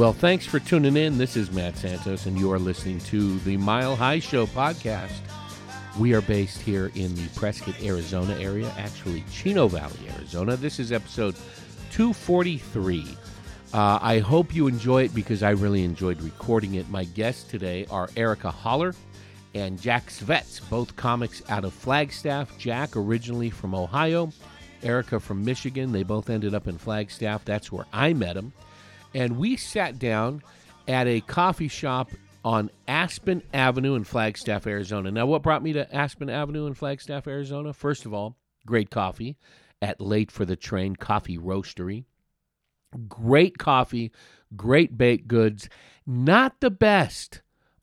Well, thanks for tuning in. This is Matt Santos, and you are listening to the Mile High Show podcast. We are based here in the Prescott, Arizona area, actually, Chino Valley, Arizona. This is episode 243. Uh, I hope you enjoy it because I really enjoyed recording it. My guests today are Aricka Haller and Jack Svetz, both comics out of Flagstaff. Jack, originally from Ohio, Aricka from Michigan. They both ended up in Flagstaff. That's where I met them and we sat down at a coffee shop on Aspen Avenue in Flagstaff, Arizona. Now, what brought me to Aspen Avenue in Flagstaff, Arizona? First of all, great coffee at Late for the Train Coffee Roastery. Great coffee, great baked goods. Not the best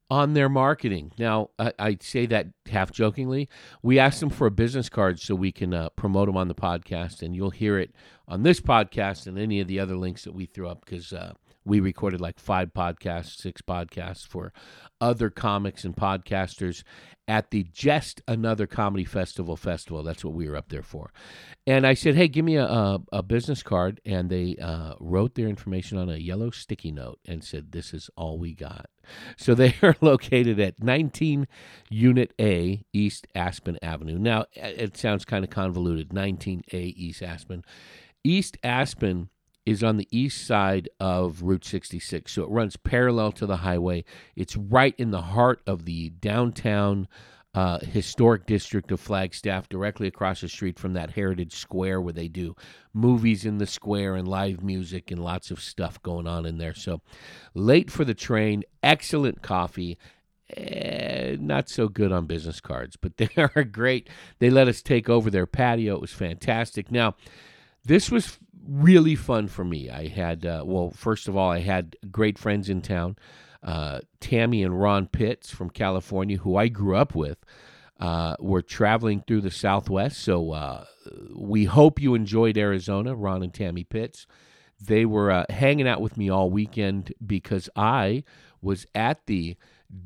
on their marketing. Now, I, I, say that half jokingly. We asked them for a business card so we can uh, promote them on the podcast, and you'll hear it on this podcast and any of the other links that we threw up because uh, we recorded like five podcasts, six podcasts for other comics and podcasters at the Jest Another Comedy Festival festival. That's what we were up there for. And I said, hey, give me a, a, a business card. And they uh, wrote their information on a yellow sticky note and said, this is all we got. So they are located at 19 Unit A, East Aspen Avenue. Now, it sounds kind of convoluted 19A, East Aspen. East Aspen is on the east side of Route 66. So it runs parallel to the highway. It's right in the heart of the downtown uh, historic district of Flagstaff, directly across the street from that Heritage Square where they do movies in the square and live music and lots of stuff going on in there. So late for the train, excellent coffee. Eh, not so good on business cards, but they are great. They let us take over their patio. It was fantastic. Now, this was really fun for me. I had, uh, well, first of all, I had great friends in town. Uh, Tammy and Ron Pitts from California, who I grew up with, uh, were traveling through the Southwest. So uh, we hope you enjoyed Arizona, Ron and Tammy Pitts. They were uh, hanging out with me all weekend because I was at the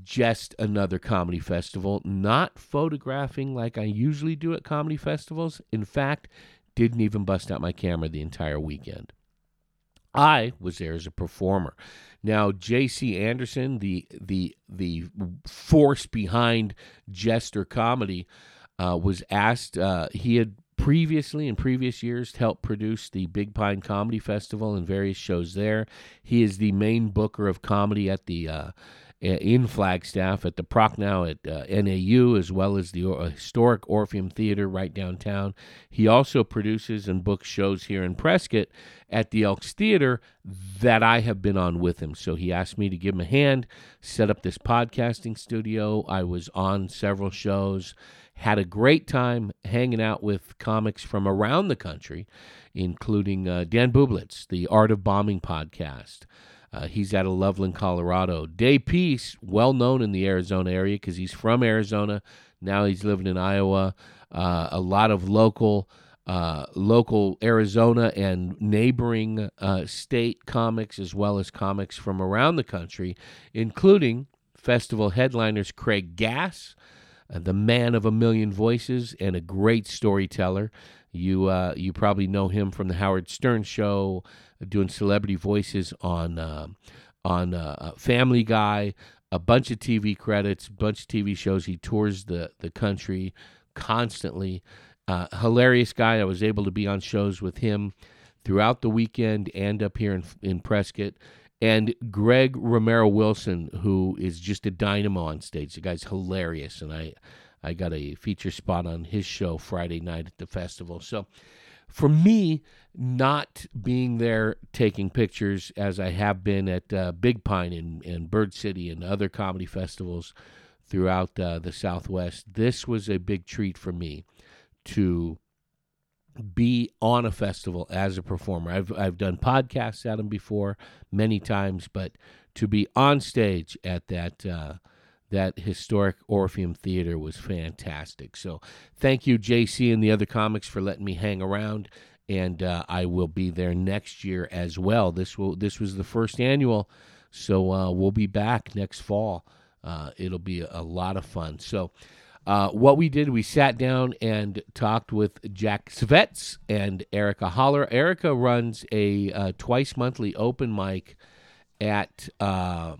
Jest Another Comedy Festival, not photographing like I usually do at comedy festivals. In fact, didn't even bust out my camera the entire weekend. I was there as a performer. Now, J.C. Anderson, the the the force behind Jester comedy, uh, was asked. Uh, he had previously in previous years helped produce the Big Pine Comedy Festival and various shows there. He is the main booker of comedy at the uh, in Flagstaff at the Prochnow at uh, NAU, as well as the uh, historic Orpheum Theater right downtown. He also produces and books shows here in Prescott at the Elks Theater that I have been on with him. So he asked me to give him a hand, set up this podcasting studio. I was on several shows, had a great time hanging out with comics from around the country, including uh, Dan Bublitz, the Art of Bombing podcast. Uh, he's out of Loveland, Colorado. Dave Peace, well known in the Arizona area because he's from Arizona. Now he's living in Iowa. Uh, a lot of local, uh, local Arizona and neighboring uh, state comics, as well as comics from around the country, including festival headliners Craig Gass, uh, the man of a million voices, and a great storyteller. You uh, you probably know him from the Howard Stern Show, doing celebrity voices on uh, on uh, uh, Family Guy, a bunch of TV credits, bunch of TV shows. He tours the the country constantly. Uh, hilarious guy. I was able to be on shows with him throughout the weekend and up here in in Prescott. And Greg Romero Wilson, who is just a dynamo on stage. The guy's hilarious, and I I got a feature spot on his show Friday night at the festival. So for me, not being there taking pictures as I have been at uh, Big Pine and, and Bird City and other comedy festivals throughout uh, the Southwest, this was a big treat for me to be on a festival as a performer. I've I've done podcasts at them before many times, but to be on stage at that uh, that historic Orpheum Theater was fantastic. So thank you, JC, and the other comics for letting me hang around. And uh, I will be there next year as well. This will this was the first annual, so uh, we'll be back next fall. Uh, it'll be a, lot of fun. So. Uh, what we did, we sat down and talked with Jack Svetz and Aricka Haller. Aricka runs a uh, twice monthly open mic at uh,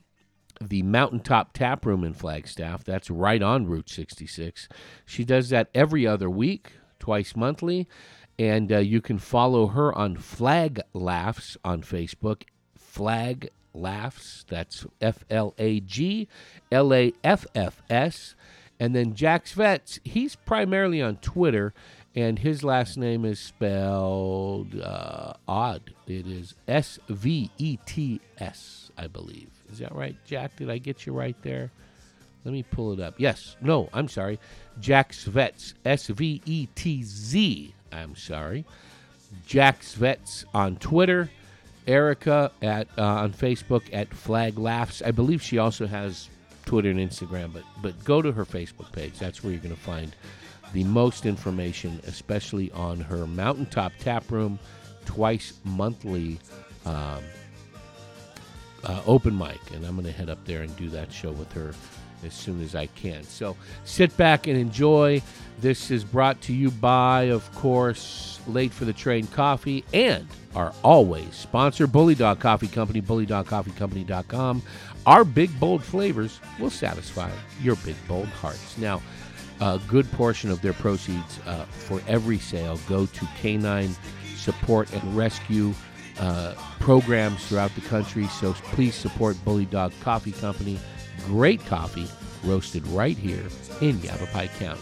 the Mountaintop Tap Room in Flagstaff. That's right on Route 66. She does that every other week, twice monthly. And uh, you can follow her on Flag Laughs on Facebook. Flag Laughs. That's F L A G L A F F S. And then Jack Svetz, he's primarily on Twitter, and his last name is spelled uh, odd. It is S V E T S, I believe. Is that right, Jack? Did I get you right there? Let me pull it up. Yes. No, I'm sorry. Jack Svetz. S V E T Z. I'm sorry. Jack Svetz on Twitter. Aricka at uh, on Facebook at Flag Laughs. I believe she also has Twitter and Instagram, but but go to her Facebook page. That's where you're going to find the most information, especially on her Mountaintop Tap Room twice monthly um, uh, open mic, and I'm going to head up there and do that show with her as soon as I can. So sit back and enjoy. This is brought to you by, of course, Late for the Train Coffee and our always sponsor, Bully Dog Coffee Company, bullydogcoffeecompany.com. Our big, bold flavors will satisfy your big, bold hearts. Now, a good portion of their proceeds uh, for every sale go to canine support and rescue uh, programs throughout the country. So please support Bully Dog Coffee Company. Great coffee roasted right here in Yavapai County.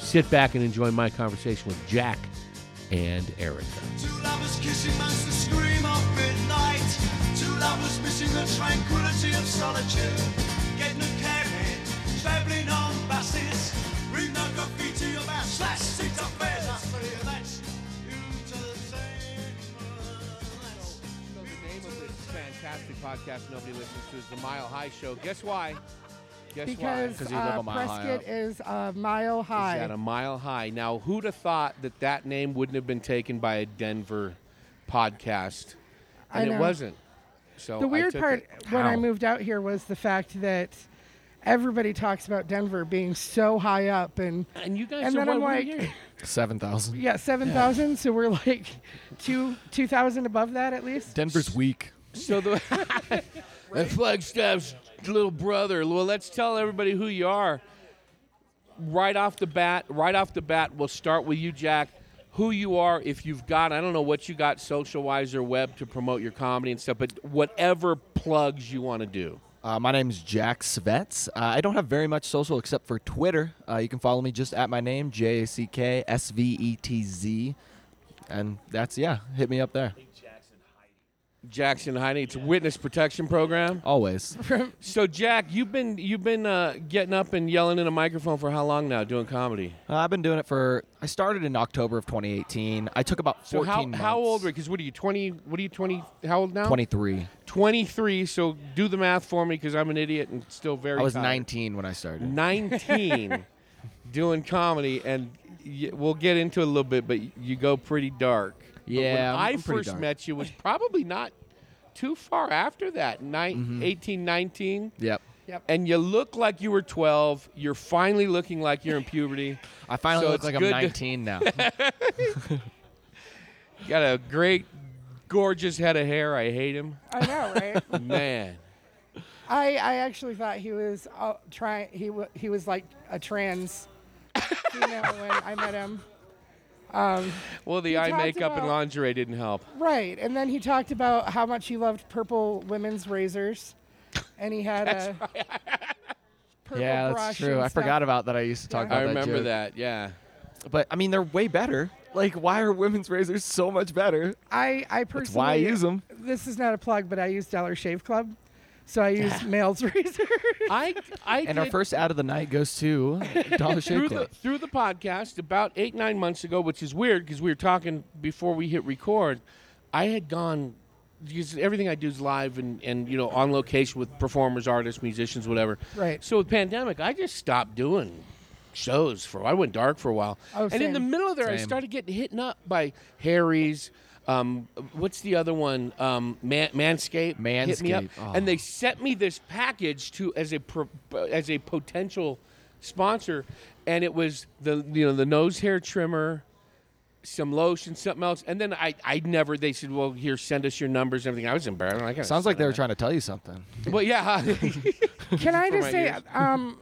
Sit back and enjoy my conversation with Jack and Aricka. Two lovers kissing the scream of midnight. Two lovers missing the tranquility of solitude. Getting a traveling on buses. Fantastic podcast nobody listens to is the Mile High Show. Guess why? Guess because 'Cause you live uh, a mile high Prescott up. is a mile high. It's at a mile high. Now, who'd have thought that that name wouldn't have been taken by a Denver podcast? I And it wasn't. So the I weird took part it. when I How? moved out here was the fact that everybody talks about Denver being so high up, and and you guys and are then what I'm we're like, here. Seven thousand. yeah, seven thousand. So we're like two two thousand above that at least. Denver's weak. So the and Flagstaff's little brother. Well, let's tell everybody who you are. Right off the bat, right off the bat, we'll start with you, Jack. Who you are, if you've got, I don't know what you got social wise or web to promote your comedy and stuff, but whatever plugs you want to do. Uh, my name's Jack Svetz. Uh, I don't have very much social except for Twitter. Uh, you can follow me just at my name, J A C K S V E T Z, and that's yeah. Hit me up there. Jackson Heidi, it's a witness protection program. Always. So, Jack, you've been you've been uh, getting up and yelling in a microphone for how long now, doing comedy? Uh, I've been doing it for. I started in October of 2018. I took about 14 So how months. how old were you? Because what are you twenty? What are you twenty? How old now? 23. 23. So do the math for me because I'm an idiot and still very. I was tired. 19 when I started. 19 doing comedy, and y- we'll get into it a little bit, but you go pretty dark. But Yeah, when I'm- I I'm pretty first dark. met you was probably not too far after that, nine, Mm-hmm. 18, 19. Yep. Yep. And you look like you were 12. You're finally looking like you're in puberty. I finally So look like I'm good to- 19 now. You got a great, gorgeous head of hair. I hate him. I know, right? Man. I I actually thought he was uh, trying. He wa he was like a trans female when I met him. Um, well, the eye talked makeup and lingerie didn't help. Right, and then he talked about how much he loved purple women's razors, and he had a purple yeah, brush that's true. I stuff. forgot about that. I used to talk Yeah. about I that. I remember joke. that. Yeah. But I mean, they're way better. Like, why are women's razors so much better? I I That's personally why I use them. This is not a plug, but I use Dollar Shave Club, so I use male's razor. I, I And our did- first ad of the night goes to Dollar Shave through the, Club. through the podcast about eight nine months ago, which is weird because we were talking before we hit record. I had gone because everything I do is live and, and you know on location with performers, artists, musicians, whatever. Right. So with pandemic, I just stopped doing shows for. I went dark for a while, Oh, and in the same. middle of there, I Same. started getting hit up by Harry's. Um, what's the other one? Um, Man- Manscaped. hit me up, oh. and they sent me this package to as a pro, as a potential sponsor, and it was the you know the nose hair trimmer, some lotion, something else, and then I, I never. They said, "Well, here, send us your numbers and everything." I was embarrassed. I gotta Sounds like they were trying to tell you something. Well, yeah. Can I For just my say, ears. um,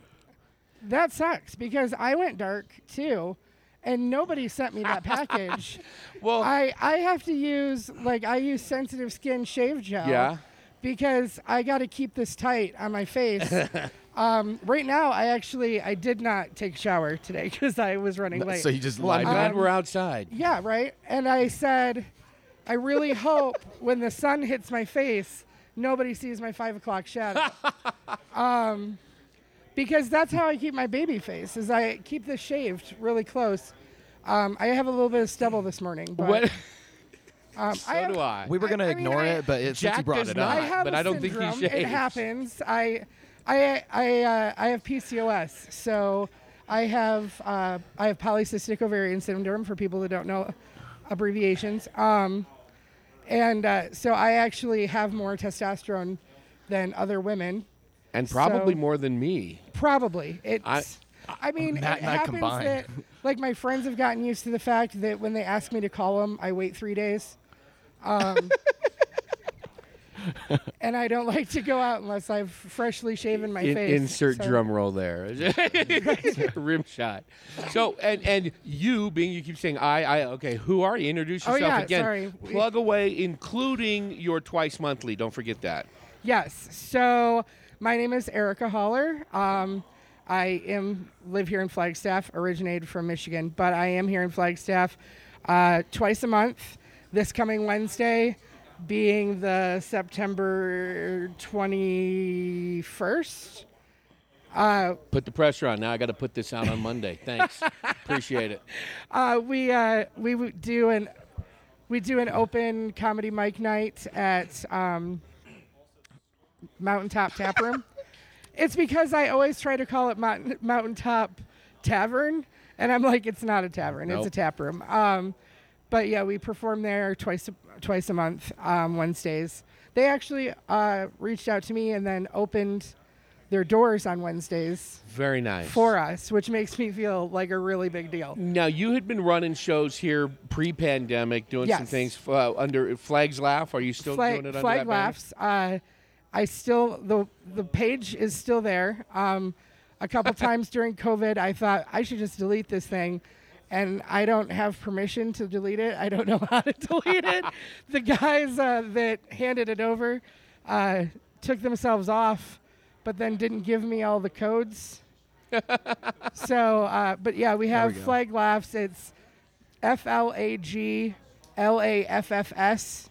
that sucks because I went dark too, and nobody sent me that package. well, I I have to use like I use sensitive skin shave gel. Yeah. Because I got to keep this tight on my face. um, right now, I actually I did not take a shower today because I was running late. So you just well, I'm lied. glad Um, we're outside. Yeah, right. And I said, I really hope when the sun hits my face, nobody sees my five o'clock shadow. um, because that's how I keep my baby face. Is I keep this shaved really close. Um, I have a little bit of stubble this morning, but What? um, So I have, do I. we were gonna I mean, ignore I- it, but it, since Jack you brought does it not. I up, have but a I don't think he syndrome. It happens. I, I, I, uh, I have PCOS, so I have uh, I have polycystic ovarian syndrome for people that don't know abbreviations. Um, and uh, so I actually have more testosterone than other women. And probably so- more than me. Probably. It's. I, mean, Matt it and I happens combined. that like my friends have gotten used to the fact that when they ask me to call them, I wait three days. Um, and I don't like to go out unless I've freshly shaven my In- face. insert so- drum roll there. Rim shot. So and and you being you keep saying I I okay who are you? Introduce Oh, yourself yeah, again. sorry. Plug away, including your twice monthly. Don't forget that. Yes. So my name is Aricka Haller. Um, I am live here in Flagstaff, originated from Michigan, but I am here in Flagstaff uh, twice a month. This coming Wednesday, being the September twenty first. Uh, Put the pressure on. Now I got to put this out on Monday. Thanks. Appreciate it. uh, we uh, we do an we do an open comedy mic night at um, Mountaintop Tap Room. it's because I always try to call it Mountain, Mountaintop Tavern, and I'm like, it's not a tavern; it's a tap room. Um, but yeah, we perform there twice a, twice a month, um, Wednesdays. They actually uh, reached out to me and then opened their doors on Wednesdays Very nice. for us, which makes me feel like a really big deal. Now you had been running shows here pre-pandemic, doing some things uh, under Flags Laugh. Are you still flag, doing it under flag that banner? laughs. Uh, I still the the page is still there. Um, a couple times during COVID, I thought I should just delete this thing, and I don't have permission to delete it. I don't know how to delete it. The guys uh, that handed it over uh, took themselves off, but then didn't give me all the codes. so, uh, but yeah, we have we flag laughs. It's F L A G L A F F S.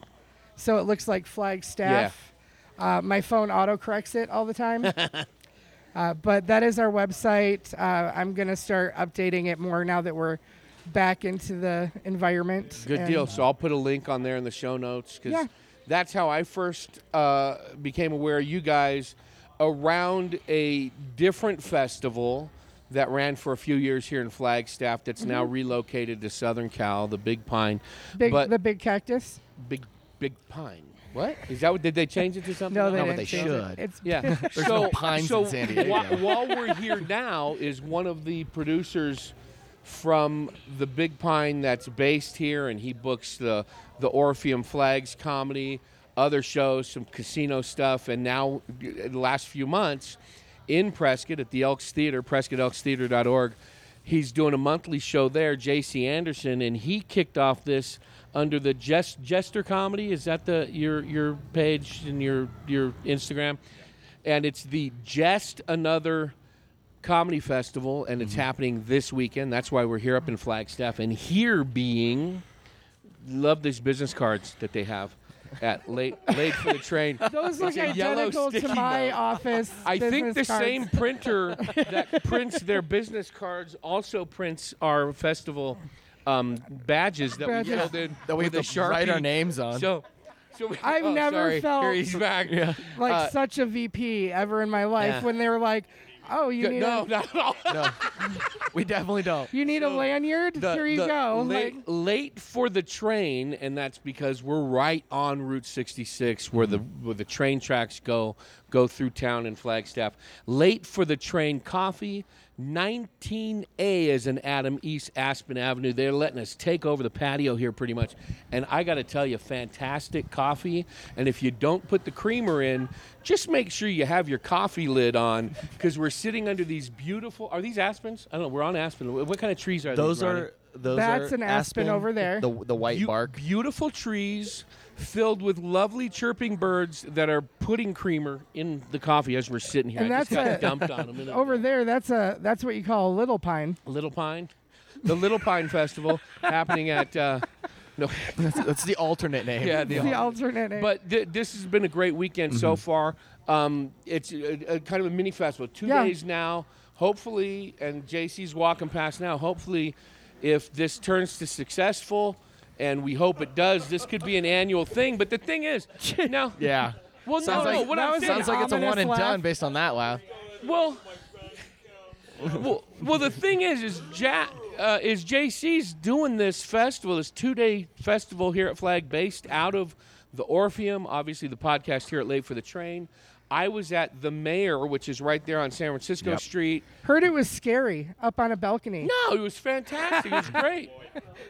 So it looks like Flagstaff. Uh, my phone auto corrects it all the time. uh, but that is our website. Uh, I'm going to start updating it more now that we're back into the environment. Good deal. So I'll put a link on there in the show notes because Yeah. that's how I first uh, became aware of you guys around a different festival that ran for a few years here in Flagstaff. That's now relocated to Southern Cal, the Big Pine. Mm-hmm. Big, but the big cactus. Big Big Pine. What is that? What did they change it to something? No, else? they No, but didn't they change should. It. It's Yeah. There's so, no pines so in San Diego. whi- while we're here now is one of the producers from the Big Pine that's based here, and he books the the Orpheum Flags comedy, other shows, some casino stuff, and now uh, the last few months in Prescott at the Elks Theater, PrescottElksTheater.org. He's doing a monthly show there, J.C. Anderson, and he kicked off this under the Jest, Jester Comedy. Is that the your your page and your your Instagram? And it's the Jest Another Comedy Festival, and it's mm-hmm. happening this weekend. That's why we're here up in Flagstaff, and here being love these business cards that they have at late late for the train. Those look It's a yellow identical to sticky my note. office. I think the cards. same printer that prints their business cards also prints our festival um, badges that Badges. we filled in that we with have a to write our names on. So, so we, I've oh, never sorry. felt- Here he's back. Yeah. like uh, such a VP ever in my life Yeah. when they were like, "Oh, you need no, a not at all. no, we definitely don't. you need a lanyard. The- Here you the go." Late, Like, late for the train, and that's because we're right on Route 66, where the where the train tracks go go through town in Flagstaff. Late for the train coffee 19A is an Adam East Aspen Avenue. They're letting us take over the patio here pretty much. And I got to tell you, fantastic coffee. And if you don't put the creamer in, just make sure you have your coffee lid on because we're sitting under these beautiful. Are these aspens? I don't know. We're on aspen. What kind of trees are Those these? Ronnie? are those That's are an aspen over there. The the white Beau- bark. Beautiful trees filled with lovely chirping birds that are putting creamer in the coffee as we're sitting here. And I just that's got a- dumped on them. Over there, that's a that's what you call a little pine. Little Pine, the Little Pine Festival happening at. Uh, no, That's, that's the alternate name. yeah, The alternate name. But th- this has been a great weekend so Mm-hmm. far. Um, it's a, a kind of a mini festival. Two Yeah. days now. Hopefully, and JC's walking past now. Hopefully, if this turns to successful, and we hope it does, this could be an annual thing. But the thing is, now, Yeah. well, Sounds no, like, no, what I'm was saying, sounds like it's a one and laugh. done based on that laugh. Well, well, well, the thing is, is Jack, uh, is JC's doing this festival, this two-day festival here at Flag, based out of the Orpheum. Obviously, the podcast here at Late for the Train. I was at the Mayor, which is right there on San Francisco Yep. Street. Heard it was scary up on a balcony. No, it was fantastic. It was great.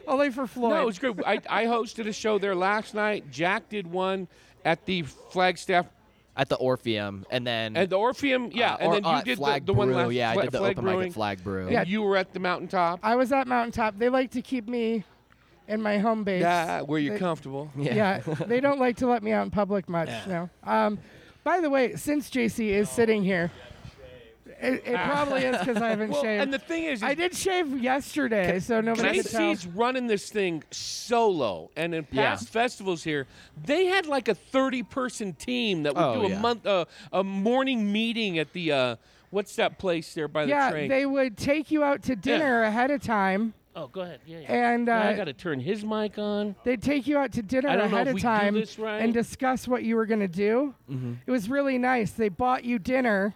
Only for Floyd. No, it was great. I, I hosted a show there last night. Jack did one at the Flagstaff At the Orpheum, and then at the Orpheum. Yeah, uh, and or, then you uh, did Flag the, the one Brew. last Yeah, I did the Flag open mic at Flag Brew. And you were at the mountaintop. I was at Mountaintop. They like to keep me in my home base. Yeah, where you're They- comfortable. Yeah, they don't like to let me out in public much. No. Um, by the way, since JC is sitting here, it, it probably is because I haven't Well, shaved. and the thing is, I did shave yesterday, so nobody could tell. JC's running this thing solo, and in Yeah. past festivals here, they had like a 30-person team that would Oh, do a yeah. month, uh, a morning meeting at the uh, what's that place there by the Yeah, train? they would take you out to dinner ahead of time, oh, go ahead. Yeah, yeah. and Now I uh, got to turn his mic on. they'd take you out to dinner I don't know ahead if of we do time this right. and discuss what you were going to do. Mm-hmm. It was really nice. They bought you dinner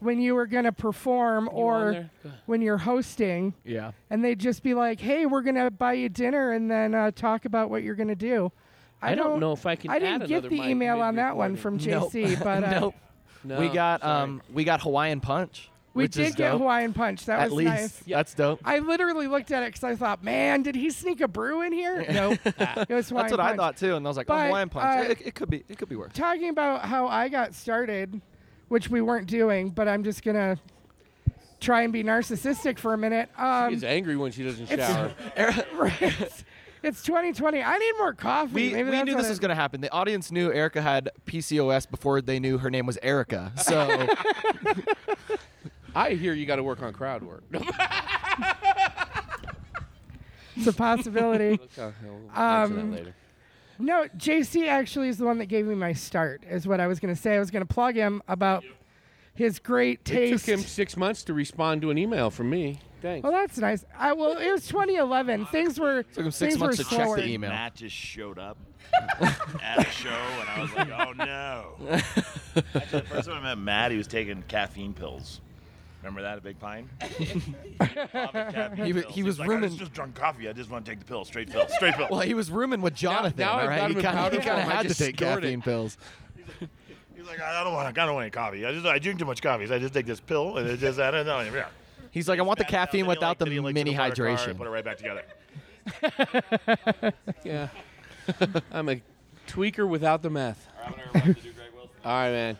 when you were going to perform You on or there? When you're hosting. yeah. and they'd just be like, "Hey, we're gonna buy you dinner and then uh, talk about what you're gonna do." I don't know if I can I didn't add get another the mic email on that one from mid-recording. JC, but uh, nope. No, we got sorry. um we got Hawaiian Punch. We did get dope. Hawaiian Punch. That At was least nice. that's dope. I literally looked at it because I thought, "Man, did he sneak a brew in here?" No, it was Hawaiian That's what I thought too, and I was like, oh, But, Hawaiian Punch. uh, it, it could be it could be worse. Talking about how I got started, which we weren't doing, but I'm just gonna try and be narcissistic for a minute. She Um, gets angry when she doesn't shower. right. It's 2020. I need more coffee. We, Maybe we that's knew what this it- was going to happen. The audience knew Aricka had PCOS before they knew her name was Aricka. So I hear you got to work on crowd work. It's a possibility. Okay, we'll mention Um, later. No, JC actually is the one that gave me my start, is what I was going to say. I was going to plug him about his great taste. It took him six months to respond to an email from me. Thanks. well, that's nice. I, well, it was 2011. Things were It took him six things months were to check slower. the email. Matt just showed up at a show, and I was like, "Oh no!" Actually, the first time I met Matt, he was taking caffeine pills. Remember that at Big Pine? He wa- he was like, rooming- I just, just drunk coffee. I just want to take the pill, straight pill, straight pill. well, he was rooming with Jonathan. now all I've right, got he in kind powder of form. I had to just take stored it. caffeine pills. He's like, I don't want, I don't want any coffee. I just, I drink too much coffee. So I just take this pill, and it just, I don't know. Yeah. He's like, I want the Spat it out, caffeine then he, without like- the then he, like, took mini it apart car and hydration. Put it right back together. Yeah. I'm a tweaker without the meth. All right, man.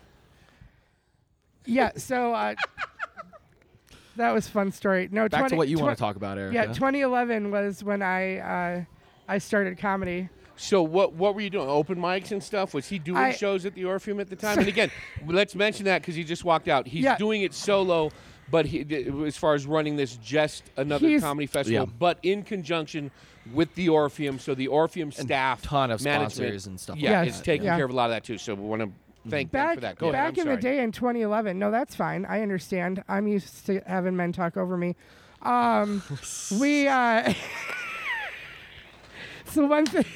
Yeah, so uh, that was fun story. No, Back 20, to what you want to talk about, Aricka. Yeah, 2011 was when I uh, I started comedy. So what what were you doing? Open mics and stuff? Was he doing I- shows at the Orpheum at the time? and again, let's mention that because he just walked out. He's Yeah. doing it solo, but he, as far as running this, just another He's- comedy festival, Yeah. but in conjunction with the Orpheum. So the Orpheum staff, ton of management, sponsors and stuff Yeah, like it's that. taking Yeah. care of a lot of that too. So we want to thank them Back for that. Go ahead. back I'm in the day in 2011. No, that's fine. I understand. I'm used to having men talk over me. Um, we uh, so one thing.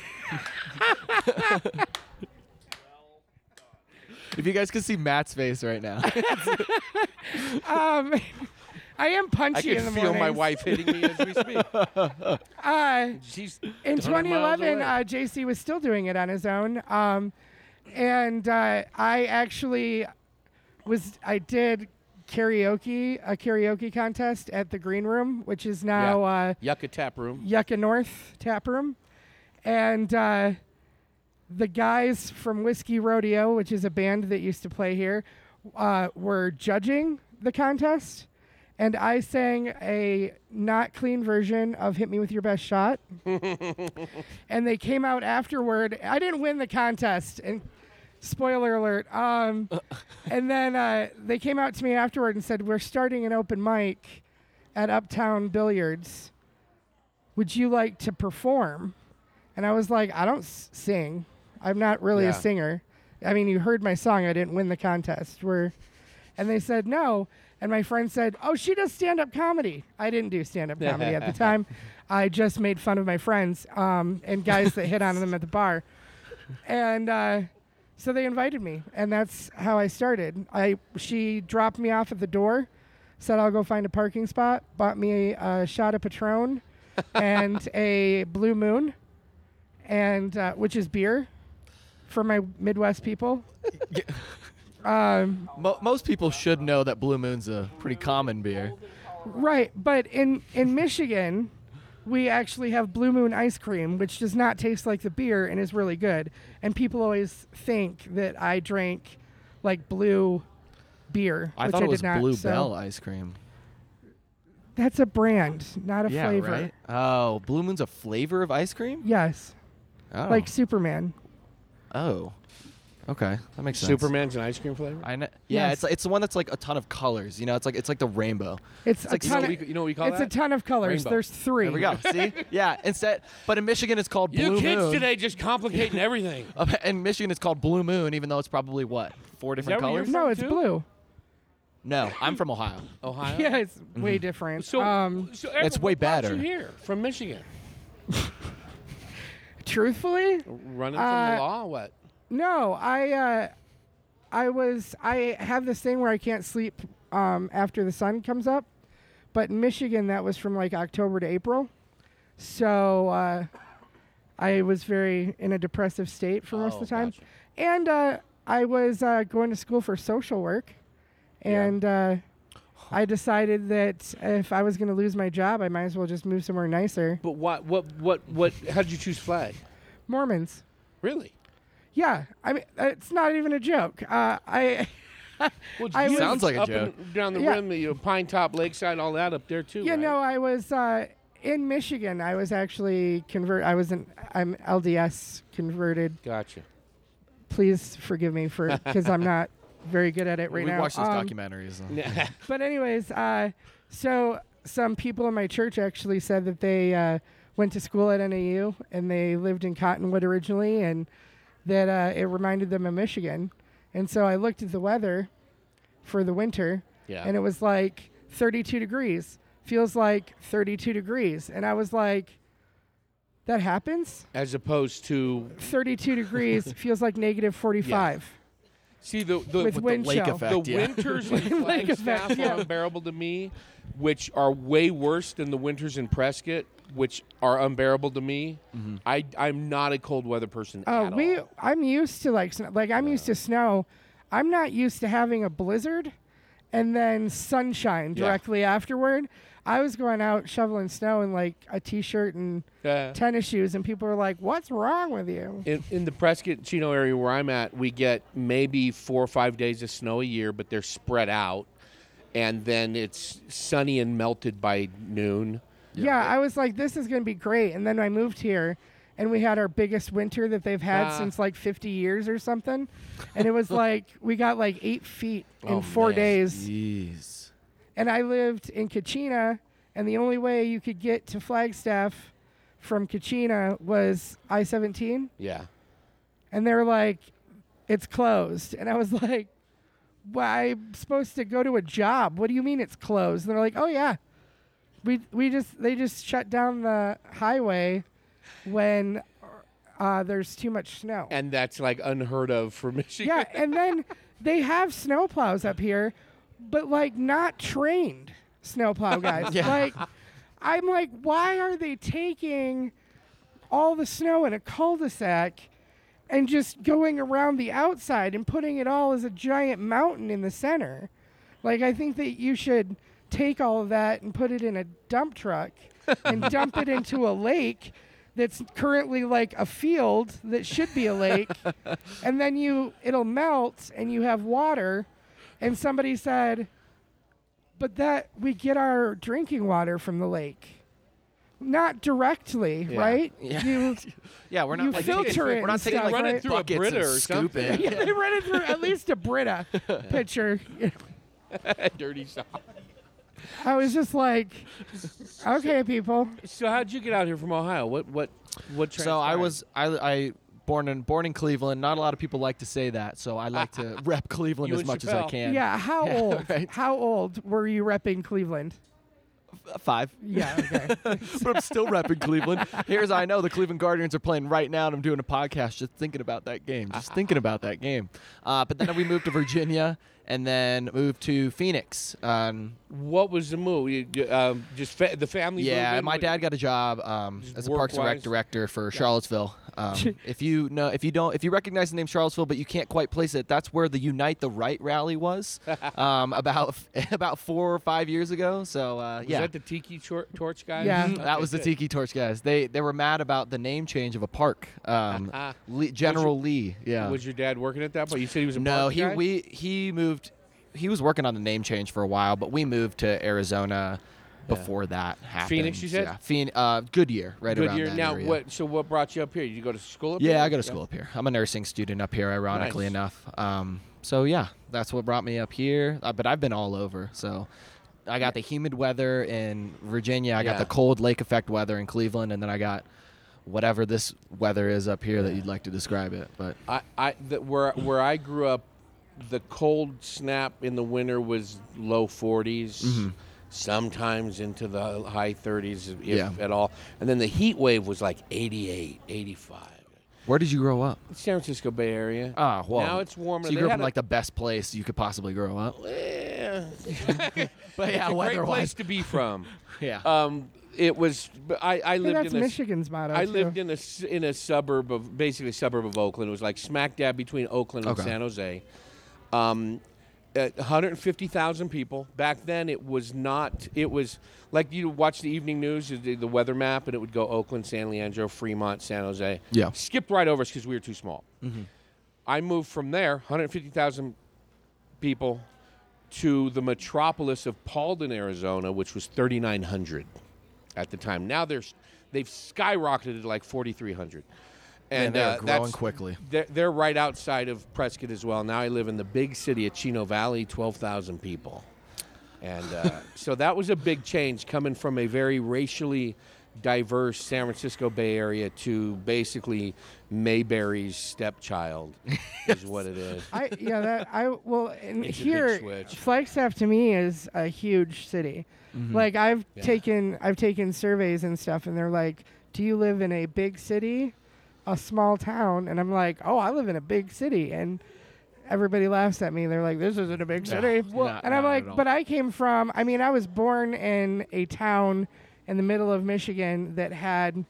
If you guys could see Matt's face right now, Um, I am I punchy can in the feel my wife hitting me as we speak. Uh, She's in 2011, uh, JC was still doing it on his own, um, and uh, I actually was I did karaoke a karaoke contest at the Green Room, which is now uh, Yucca Tap Room. Yucca North Tap Room, and uh, the guys from Whiskey Rodeo, which is a band that used to play here, uh, were judging the contest, and I sang a not clean version of "Hit Me with Your Best Shot," and they came out afterward. I didn't win the contest, and spoiler alert. Um, and then uh, they came out to me afterward and said, "We're starting an open mic at Uptown Billiards. Would you like to perform?" And I was like, "I don't s- sing. I'm not really Yeah. a singer. I mean, you heard my song. I didn't win the contest. We're and they said no. And my friend said, "Oh, she does stand-up comedy." I didn't do stand-up comedy at the time. I just made fun of my friends um, and guys that hit on them at the bar. And uh, so they invited me, and that's how I started. I she dropped me off at the door, said I'll go find a parking spot, bought me a shot of Patron and a Blue Moon, and uh, which is beer for my Midwest people. um, Mo- most people should know that Blue Moon's a pretty common beer. Right, but in in Michigan, we actually have Blue Moon ice cream, which does not taste like the beer and is really good. And people always think that I drank like blue beer, I which thought I it was did not. Blue so Bell ice cream. That's a brand, not a yeah, flavor. right. Oh, Blue Moon's a flavor of ice cream. Yes, Oh. like Superman. oh. Okay, that makes sense. Superman's an ice cream flavor. I kn- yeah, Yes. it's it's the one that's like a ton of colors. You know, it's like it's like the rainbow. It's, like a you, know ton. what Of, we, you know what we call it's that? a ton of colors. Rainbow. There's three. There we go. See? Yeah. Instead, but in Michigan it's called Blue Moon. you Blue kids Moon. today just complicating everything. Uh, In Michigan it's called Blue Moon, even though it's probably what four different that where you're colors. No, it's too? blue. No, I'm from Ohio. Ohio. Yeah, it's way different. So, um, so It's Edward, way what brought better. You here from Michigan, truthfully, running from Uh, the law. What? No, I uh, I was I have this thing where I can't sleep um, after the sun comes up, but in Michigan that was from like October to April, so uh, I was very in a depressive state for most Oh, of the time, gotcha. and uh, I was uh, going to school for social work, and uh, I decided that if I was going to lose my job, I might as well just move somewhere nicer. But what? What? What? What? How did you choose flag? Mormons. Really? Yeah, I mean it's not even a joke. Uh, I. Well, I was- Sounds like a up joke. and down the Yeah. rim, you know, Pine Top, Lakeside, all that up there too. You right? know, I was uh, in Michigan. I was actually convert. I was an I'm LDS converted. Gotcha. Please forgive me for because I'm not very good at it right we now. watched those Um, documentaries. But anyways, uh, so some people in my church actually said that they uh, went to school at NAU and they lived in Cottonwood originally, and that uh, it reminded them of Michigan. And so I looked at the weather for the winter, Yeah. and it was like 32 degrees. Feels like 32 degrees, and I was like, "That happens." As opposed to 32 degrees feels like negative 45 see the the, with the wind lake chill. effect. the yeah. winters in Lake Flagstaff effect, yeah. are unbearable to me, which are way worse than the winters in Prescott, which are unbearable to me. I I'm not a cold weather person Oh, we. all. I'm used to like snow. Like I'm used to snow. I'm not used to having a blizzard, and then sunshine Yeah. directly afterward. I was going out shoveling snow in like a t-shirt and Uh, tennis shoes, and people were like, "What's wrong with you?" in, in the Prescott Chino area where I'm at, we get maybe four or five days of snow a year, but they're spread out, and then it's sunny and melted by noon. Yeah, I was like, "This is gonna be great." And then I moved here, and we had our biggest winter that they've had Ah. since like 50 years or something, and it was like we got like eight feet in Oh, four man. days. Jeez. and I lived in Kachina, and the only way you could get to Flagstaff from Kachina was I 17. Yeah. And they were like, it's closed. And I was like, well, I'm supposed to go to a job. What do you mean it's closed? And they're like, oh, yeah. We, we just, they just shut down the highway when uh, there's too much snow. And that's like unheard of for Michigan. Yeah, and then they have snowplows up here, but like not trained snowplow guys. Yeah. Like I'm like, why are they taking all the snow in a cul-de-sac and just going around the outside and putting it all as a giant mountain in the center? Like I think that you should take all of that and put it in a dump truck and dump it into a lake that's currently like a field that should be a lake and then you it'll melt and you have water and somebody said but that we get our drinking water from the lake not directly Yeah. right Yeah. you Yeah, we're not You like filter taking, it we're not taking stuff, like Run it through a buckets Brita or scoop something. it. yeah, they run it through at least a Brita pitcher. Dirty sock. I was just like, okay, people. So how'd you get out here from Ohio? What what what? So I transpired? was I, I born in born in Cleveland. Not a lot of people like to say that, so I like to rep Cleveland You as and much as I Chappelle. can. yeah, how Yeah, old? right. How old were you repping Cleveland? Five. Yeah, okay. but I'm still repping Cleveland. Here's I know the Cleveland Guardians are playing right now, and I'm doing a podcast just thinking about that game, just thinking about that game. Uh, but then we moved to Virginia, and then moved to Phoenix. Um, What was the move? You, um, just fa- the family. yeah, my dad got a job um, as a Parks and Rec director for Charlottesville. Um, if you know, if you don't, if you recognize the name Charlottesville, but you can't quite place it, that's where the Unite the Right rally was um, about about four or five years ago. So uh, Was yeah, that the Tiki tor- Torch guys? Yeah. Mhm, that was the Tiki Torch guys. They they were mad about the name change of a park. Um, Lee, General Lee. Yeah. Was your dad working at that point? You said he was a no, park he guy? we he moved. He was working on the name change for a while, but we moved to Arizona before that happened. Phoenix, you said? Yeah, Phoenix, uh, Goodyear, right Good around year. that Now, area. what? So, what brought you up here? Did you go to school up Yeah, here? I go to school up here. I'm a nursing student up here, ironically Nice. enough. Um, so yeah, that's what brought me up here. Uh, but I've been all over. So I got the humid weather in Virginia. I got the cold lake effect weather in Cleveland, and then I got whatever this weather is up here that you'd like to describe it. But I, I the, where where I grew up, the cold snap in the winter was low 40s, Mm-hmm. Sometimes into the high 30s, if Yeah. at all. And then the heat wave was like 88, 85. where did you grow up? San Francisco Bay Area. Ah, well. Now it's warmer. So you They grew up had in a- like the best place you could possibly grow up. Eh, But yeah, it's a great weather-wise. place to be from. Yeah. Um, it was. I, I I think lived that's in a. Michigan's motto. I too. lived in a s- in a suburb of basically a suburb of Oakland. It was like smack dab between Oakland and Okay. San Jose. Um, Uh, at 150,000 people. Back then, it was not. It was like you watch the evening news, the, the weather map, and it would go Oakland, San Leandro, Fremont, San Jose. Yeah. Skipped right over us because we were too small. Mm-hmm. I moved from there, 150,000 people, to the metropolis of Paulden, Arizona, which was 3,900 at the time. Now there's they've skyrocketed to like 4,300. And And they're uh, growing that's- quickly. They're, they're right outside of Prescott as well. Now I live in the big city of Chino Valley, 12,000 people. And uh, so that was a big change coming from a very racially diverse San Francisco Bay Area to basically Mayberry's stepchild, is what it is. I yeah that I well and It's here. Flagstaff to me is a huge city. Like I've Yeah. taken I've taken surveys and stuff and they're like, "Do you live in a big city, a small town?" And I'm like, "Oh, I live in a big city." And everybody laughs at me. They're like, "This isn't a big No, city." not- and I'm not like, at all. "But I came from I mean, I was born in a town in the middle of Michigan that had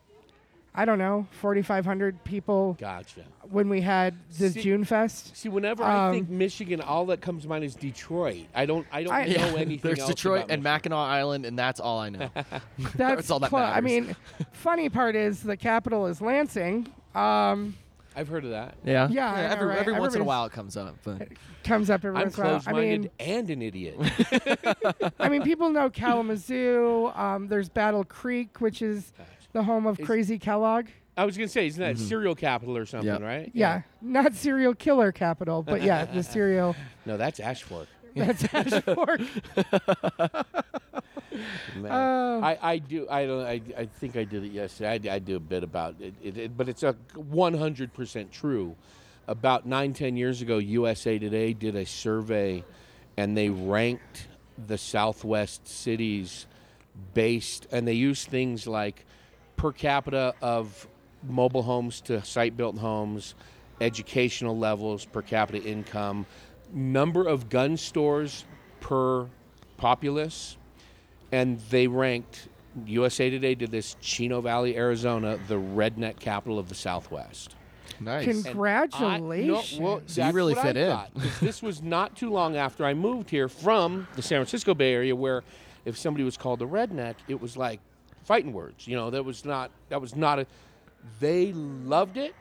I don't know, 4500 people Gotcha. when we had the See- June Fest. See, whenever I think Um, Michigan, all that comes to mind is Detroit. I don't, I don't I- know Yeah, anything There's else Detroit about and Michigan. Mackinac Island, and that's all I know. That's all that clo- I matters. mean, funny part is the capital is Lansing. Um, I've heard of that. Yeah. Yeah, I know, every right? every once in a Everybody's- while it comes up, but comes up every I'm once in a while. I closed-minded mean, and an idiot. I mean, people know Kalamazoo. Um, there's Battle Creek, which is the home of Is- Crazy Kellogg. I was gonna say, isn't that serial capital or something, Yep. right? Yeah, not serial killer capital, but yeah, the serial. No, that's Ashford. That's Ashford. Man. Uh, I, I do I don't I, I think I did it yesterday. I, I do a bit about it, it, it but it's a 100% true. About nine ten years ago, USA Today did a survey, and they ranked the Southwest cities based, and they used things like per capita of mobile homes to site-built homes, educational levels, per capita income, number of gun stores per populace, and they ranked USA Today did this Chino Valley, Arizona, the redneck capital of the Southwest. Nice. Congratulations. I, no, well, So you really fit I in. thought, 'cause this was not too long after I moved here from the San Francisco Bay Area, where if somebody was called a redneck, it was like fighting words. You know, that was not that was not a. They loved it.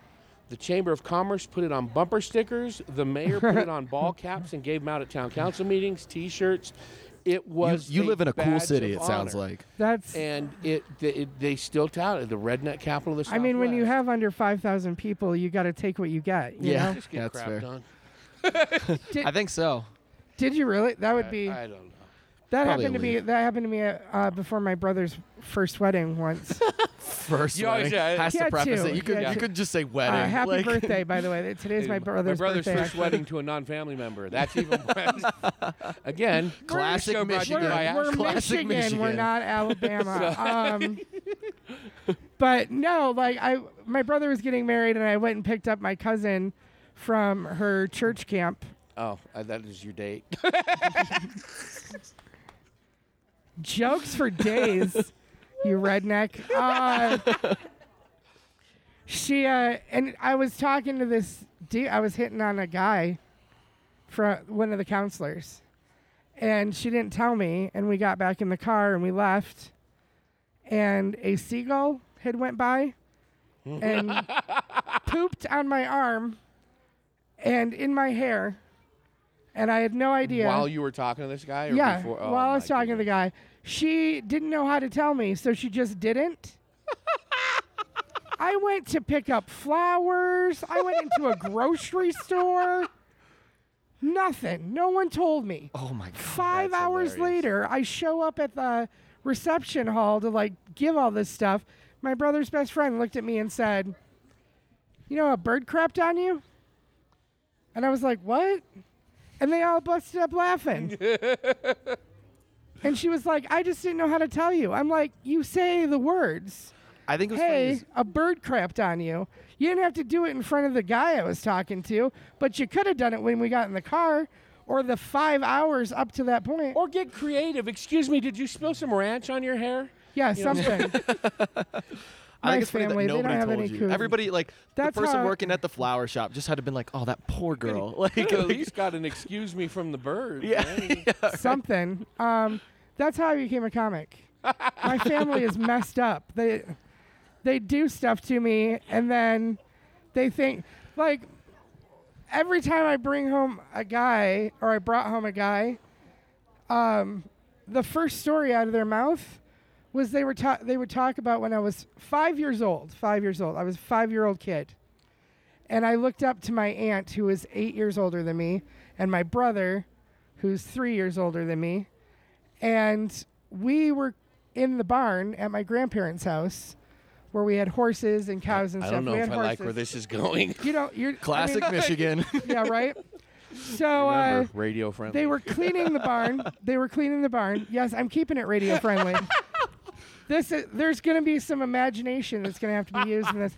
The Chamber of Commerce put it on bumper stickers. The mayor put it on ball caps and gave them out at town council meetings, T-shirts. It was. you a live in a cool city. of It sounds like. That's. And it, they, it, they still tout it, the redneck capital of the I mean, when you have under 5,000 people, you got to take what you get. You Yeah. know? just get That's crapped fair. on. Did, I think so. did you really? That would be. I, I don't know. That probably happened to me. leave. That happened to me uh, before my brother's first wedding once. First You always- wedding yeah, has yeah, to preface two. it. You could Yeah, you two. could just say wedding. uh, happy like- birthday, by the way. Today's my brother's, my brother's birthday. first actually. wedding to a non-family member. That's even worse. again Classic show brought to you Michigan. by We're, we're Ashland. Classic Michigan. We're Michigan. not Alabama. um, but no, like I, my brother was getting married, and I went and picked up my cousin from her church camp. Oh, uh, that is your date. Jokes for days, you redneck. Uh, she uh, and I was talking to this dude. I was hitting on a guy, from one of the counselors, and she didn't tell me. And we got back in the car and we left, and a seagull had went by, and pooped on my arm, and in my hair, and I had no idea. While you were talking to this guy, or Yeah, before? Oh, while I was talking to the guy, she didn't know how to tell me, so she just didn't. I went to pick up flowers. I went into a grocery store. Nothing. No one told me. Oh my god. Five that's hours hilarious. later, I show up at the reception hall to like give all this stuff. My brother's best friend looked at me and said, "You know, a bird crapped on you." And I was like, "What?" And they all busted up laughing. and she was like, "I just didn't know how to tell you." I'm like, "You say the words." I think it was funny Hey, is- a bird crapped on you. You didn't have to do it in front of the guy I was talking to, but you could have done it when we got in the car or the five hours up to that point. Or get creative. Excuse me, did you spill some ranch on your hair? yeah, you know- something. I My think it's funny family, that they don't nobody have told any you. couth. Everybody like That's the person how- working at the flower shop just had to been like, oh, that poor girl. Like, Could at least got an excuse me from the bird. yeah, right? something. Um, that's how I became a comic. My family is messed up. They they do stuff to me, and then they think like every time I bring home a guy or I brought home a guy, um, the first story out of their mouth was they were ta- they would talk about when I was five years old. Five years old. I was a five year old kid. And I looked up to my aunt, who was eight years older than me, and my brother, who's three years older than me. And we were in the barn at my grandparents' house where we had horses and cows and I stuff. I don't know if I like where this is going. You know, you're I classic mean, Michigan. yeah, right. So uh, radio friendly. they were cleaning the barn. They were cleaning the barn. Yes, I'm keeping it radio friendly. this is, there's going to be some imagination that's going to have to be used in this.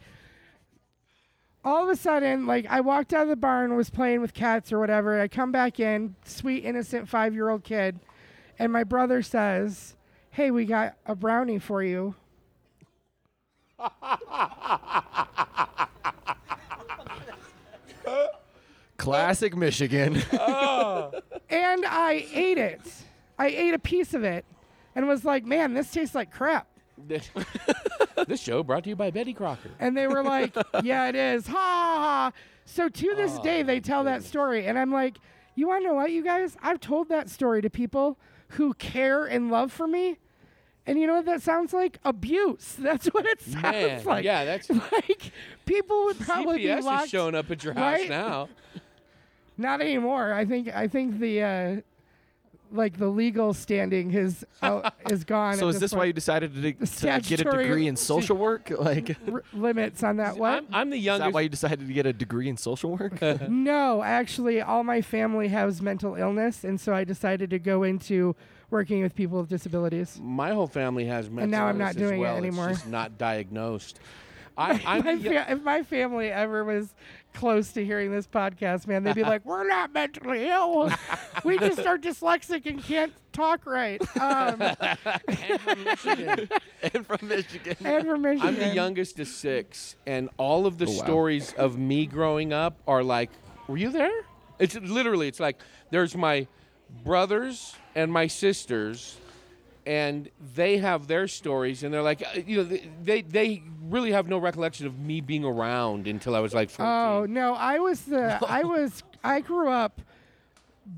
All of a sudden, like I walked out of the barn, was playing with cats or whatever. I come back in, sweet innocent five year old kid, and my brother says, "Hey, we got a brownie for you." classic Michigan. And I ate it. I ate a piece of it, and was like, "Man, this tastes like crap." This, show brought to you by Betty Crocker. And they were like, "Yeah, it is." Ha ha. ha. So to this Oh, day, they tell that story, and I'm like, "You want to know what, you guys? I've told that story to people who care and love for me, and you know what that sounds like? Abuse. That's what it sounds Man, like. yeah, that's like people would probably be CPS locked. is showing up at your house right? now. Not anymore. I think. I think the. Uh, like the legal standing has uh, is gone. so is this why you decided to, to get a degree in social work? Like, R- limits on that? What? I'm, I'm the that youngest. why you decided to get a degree in social work? No, actually, all my family has mental illness, and so I decided to go into working with people with disabilities. my whole family has mental illness. And now I'm not illness as doing it well. anymore. It's just not diagnosed. I, I'm my fa- if my family ever was close to hearing this podcast, man, they'd be like, "We're not mentally ill. we just are dyslexic and can't talk right." Um, and from Michigan. and from Michigan. and from Michigan. I'm the youngest of six, and all of the Oh, wow. stories of me growing up are like, "Were you there?" It's literally, it's like there's my brothers and my sisters, and they have their stories, and they're like, uh, you know, they they, really have no recollection of me being around until I was like 14. Oh no, I was the I was I grew up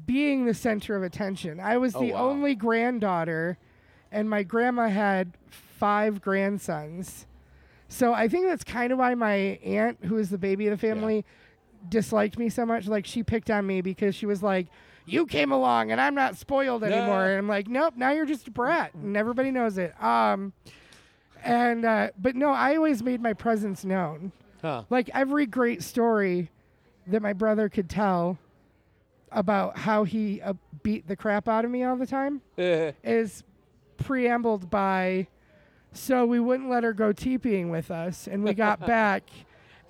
being the center of attention. I was Oh, the wow. only granddaughter and my grandma had five grandsons. So I think that's kind of why my aunt, who is the baby of the family, disliked me so much. Like she picked on me because she was like, "You came along and I'm not spoiled anymore." And I'm like, "Nope, now you're just a brat, and everybody knows it." Um, and uh, but no, I always made my presence known Huh. like every great story that my brother could tell about how he uh, beat the crap out of me all the time is preambled by so we wouldn't let her go teepeeing with us and we got back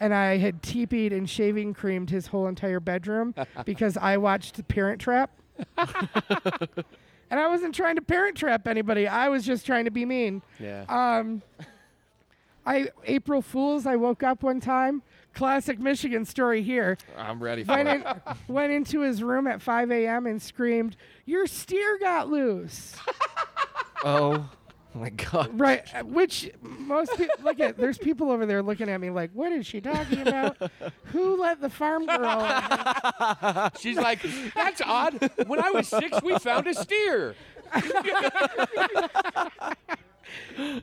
and I had teepeed and shaving creamed his whole entire bedroom because I watched Parent Trap. and I wasn't trying to parent trap anybody. I was just trying to be mean. yeah. Um, I April Fools. I woke up one time. Classic Michigan story here. I'm ready for Went it. in, went into his room at 5 a.m. and screamed, "Your steer got loose!" Oh my god. right, uh, which most people look at. There's people over there looking at me like, "What is she talking about? Who let the farm girl?" in?" She's like, that's odd. When I was six, we found a steer.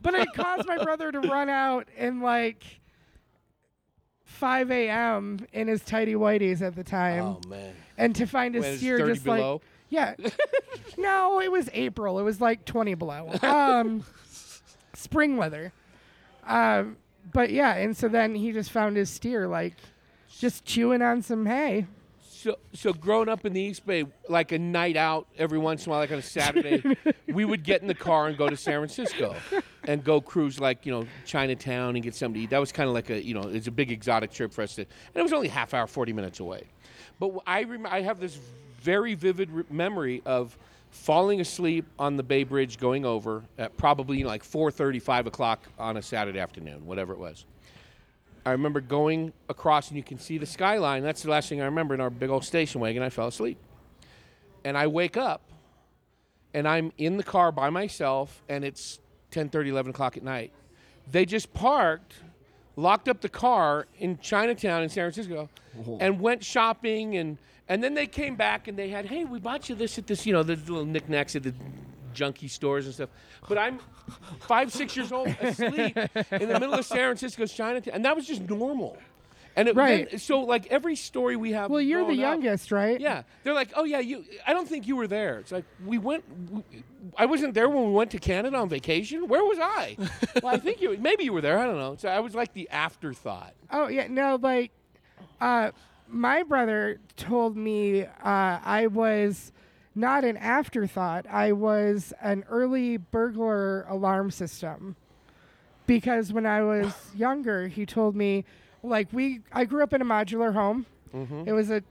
But it caused my brother to run out in like 5 a.m. in his tidy whities at the time. Oh man. and to find a When it's steer 30 just below? Yeah. No it was april. It was like 20 below. Um spring weather. Um but yeah and so then he just found his steer like just chewing on some hay. So, so growing up in the East Bay, like a night out every once in a while, like on a Saturday, we would get in the car and go to San Francisco, and go cruise like you know Chinatown and get something to eat. That was kind of like a you know it's a big exotic trip for us to, and it was only half hour, forty minutes away. But I rem- I have this very vivid re- memory of falling asleep on the Bay Bridge going over at probably like 4:30, 5 o'clock on a Saturday afternoon, whatever it was. I remember going across and you can see the skyline. That's the last thing I remember in our big old station wagon. I fell asleep. And I wake up and I'm in the car by myself and it's 10 11 o'clock at night. They just parked, locked up the car in Chinatown in San Francisco and went shopping and and then they came back and they had, hey, we bought you this at this, you know, the little knickknacks at the junkie stores and stuff. But I'm five, six years old, asleep in the middle of San Francisco's Chinatown, and that was just normal. And it, Right. then- so, like every story we have. well you're the up- youngest right yeah, they're like, oh yeah, you. I don't think you were there. It's like we went. We, I wasn't there when we went to Canada on vacation. Where was I? well, I think you. Maybe you were there. I don't know. So I was like the afterthought. oh yeah no like uh my brother told me uh i was not an afterthought i was an early burglar alarm system because when I was younger, he told me, like we, I grew up in a modular home. It was a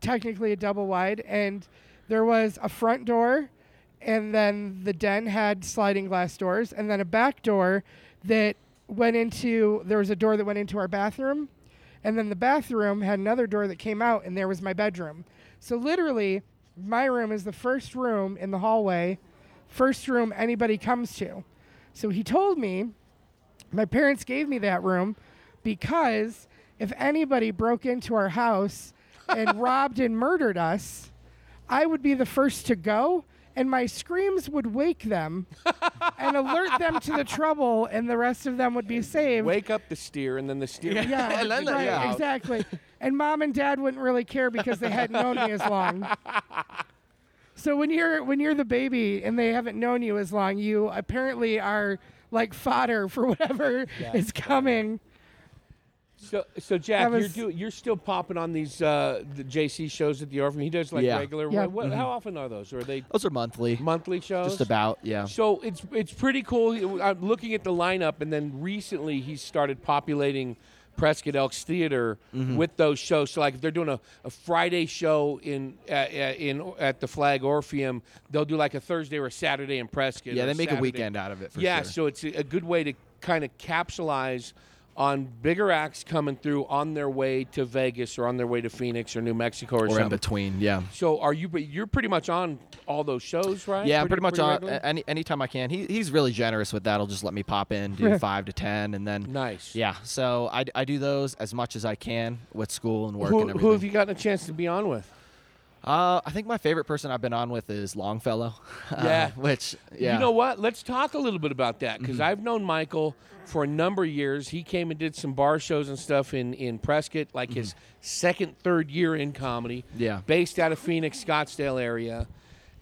technically a double wide, and there was a front door, and then the den had sliding glass doors, and then a back door that went into. There was a door that went into our bathroom, and then the bathroom had another door that came out, and there was my bedroom. So literally, my room is the first room in the hallway, first room anybody comes to. So he told me my parents gave me that room because if anybody broke into our house and robbed and murdered us, I would be the first to go and my screams would wake them and alert them to the trouble and the rest of them would be saved. Wake up the steer, and then the steer. Yeah, And then right, out. exactly. And mom and dad wouldn't really care because they hadn't known me as long. So when you're when you're the baby and they haven't known you as long, you apparently are like fodder for whatever is coming. So, so Jack, That you're do, you're still popping on these uh, the JC shows at the Orpheum. He does like Yeah. regular. Yeah. What, what, How often are those? Or are they Those are monthly. monthly shows? Just about, yeah. So it's it's pretty cool. I'm looking at the lineup, and then recently he started populating Prescott Elks Theater Mm-hmm. with those shows. So like if they're doing a, a Friday show in uh, uh, in at the Flag Orpheum, they'll do like a Thursday or a Saturday in Prescott. Yeah, they make a weekend out of it for yeah, sure. so it's a, a good way to kind of capsulize on bigger acts coming through on their way to Vegas or on their way to Phoenix or New Mexico or, or in between, yeah. So are you? But you're pretty much on all those shows, right? Yeah, I'm pretty much on any anytime I can. He, he's really generous with that. He'll just let me pop in, do five to ten, and then Nice. yeah. So I, I do those as much as I can with school and work and Who, everything. who have you gotten a chance to be on with? Uh, I think my favorite person I've been on with is Longfellow. Uh, Yeah. which yeah. You know what? Let's talk a little bit about that because Mm-hmm. I've known Michael for a number of years. He came and did some bar shows and stuff in, in Prescott, like his second, third year in comedy. Mm-hmm. Yeah. Based out of Phoenix, Scottsdale area.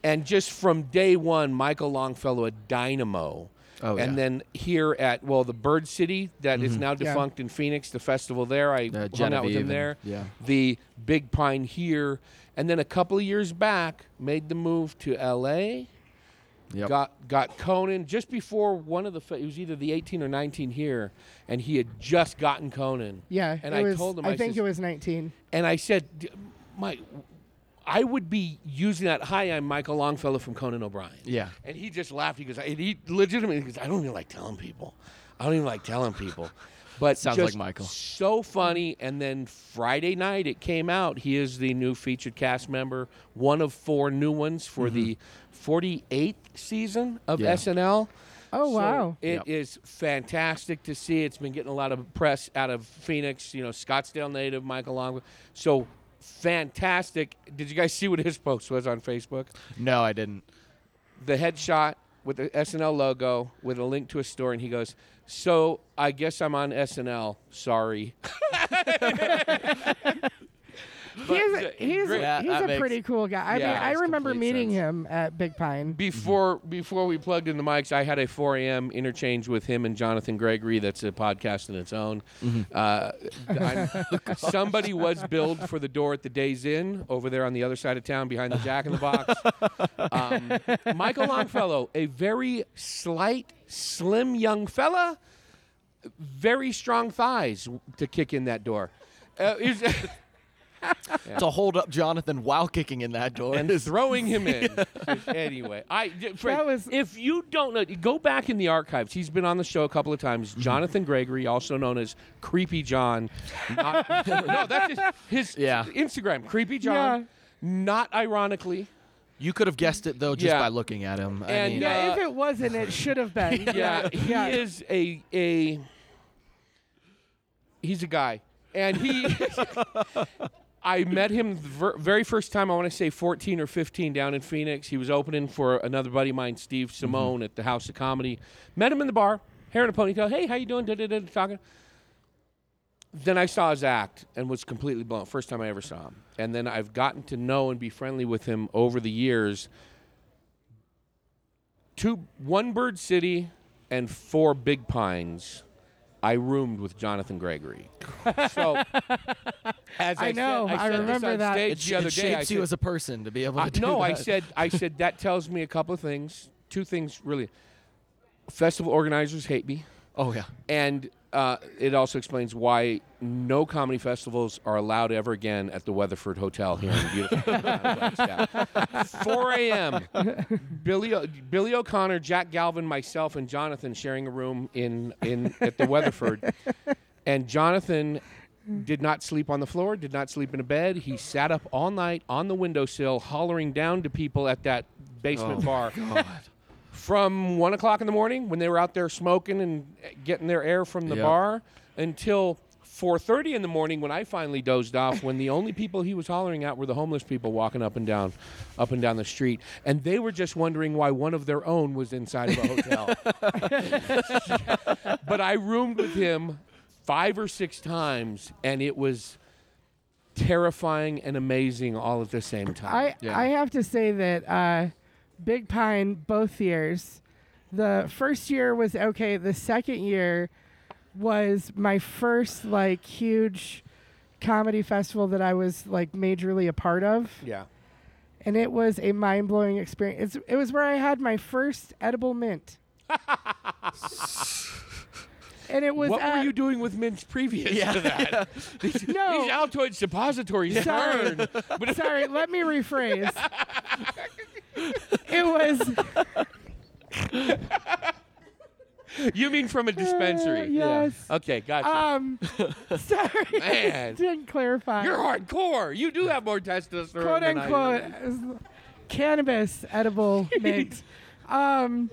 And just from day one, Michael Longfellow, a dynamo. Oh, and yeah. Mm-hmm. then here at, well, the Bird City that is now Yeah. defunct in Phoenix, the festival there, I Uh, hung out with Genevieve him and- there. yeah. The Big Pine here. And then a couple of years back, made the move to L.A Yep. got got Conan just before one of the fe- it was either the 18 or 19 here, and he had just gotten Conan. Yeah, and I was, told him I, I, think says- it was 19. and I said, "D- Mike, I would be using that. Hi, I'm Michael Longfellow from Conan O'Brien. Yeah. and he just laughed. He goes, and he legitimately goes, I don't even like telling people. I don't even like telling people. But Sounds just like Michael. So funny. And then Friday night it came out. He is the new featured cast member, one of four new ones for the 48th season of Mm-hmm. Yeah. SNL. Oh, So wow. It is Yep. fantastic to see. It's been getting a lot of press out of Phoenix, you know, Scottsdale native Michael Long. So fantastic. Did you guys see what his post was on Facebook? No, I didn't. The headshot with the SNL logo with a link to a store, and he goes, "So I guess I'm on SNL. Sorry." But, he's uh, a, he's, great. Yeah, he's a makes- pretty cool guy. I Yeah, mean, I remember meeting sense. him at Big Pine. Before before we plugged in the mics, I had a 4 a.m. interchange with him and Jonathan Gregory. That's a podcast in its own. Uh, I'm- somebody was billed for the door at the Days Inn over there on the other side of town, behind the Jack in the Box. Um, Michael Longfellow, a very slight, slim young fella, very strong thighs to kick in that door. Uh, he's- To hold up Jonathan while kicking in that door. and throwing him in. anyway, I Fred, was- if you don't know, go back in the archives. He's been on the show a couple of times. Mm-hmm. Jonathan Gregory, also known as Creepy John. Not, no, that's his, his Yeah. Instagram, Creepy John. Yeah. Not ironically. you could have guessed it though just Yeah. by looking at him. I And, mean, uh, yeah, if it wasn't, it should have been. Yeah, he yeah. is a a. He's a guy, and he. I met him the ver- very first time. I want to say 14 or 15 down in Phoenix. He was opening for another buddy of mine, Steve mm-hmm. Simone, at the House of Comedy. Met him in the bar, hair in a ponytail. Hey, how you doing? Da, da, da, talking. Then I saw his act and was completely blown. First time I ever saw him. And then I've gotten to know and be friendly with him over the years. Two, one Bird City and four Big Pines. I roomed with Jonathan Gregory. So, as I, I know, said, I said this remember that. stage it, the other it day. I shapes you as a person to be able to I- do no, I said I said that tells me a couple of things. Two things really. Festival organizers hate me, Oh yeah. and uh, it also explains why no comedy festivals are allowed ever again at the Weatherford Hotel here in beautiful uh, 4 a.m. Billy O- Billy O'Connor, Jack Galvin, myself, and Jonathan sharing a room in in at the Weatherford, and Jonathan did not sleep on the floor, did not sleep in a bed. He sat up all night on the windowsill, hollering down to people at that basement bar. From one o'clock in the morning when they were out there smoking and getting their air from the Yep. bar until 4:30 in the morning when I finally dozed off. When the only people he was hollering at were the homeless people walking up and down, up and down the street, and they were just wondering why one of their own was inside of a hotel. but I roomed with him five or six times, and it was terrifying and amazing all at the same time. I Yeah. I have to say that uh, Big Pine both years, the first year was okay. The second year, was my first like huge comedy festival that I was like majorly a part of, Yeah. and it was a mind blowing experience. It's, it was where I had my first edible mint. and it was what at, were you doing with mints previous Yeah. to that? these, No. these Altoid suppositories Sorry. burn. But Sorry, let me rephrase. it was you mean from a dispensary? Uh, yes. Okay, gotcha. Um, sorry, Man. didn't clarify. You're hardcore. You do have more testosterone quote I unquote is cannabis edible mint. Um,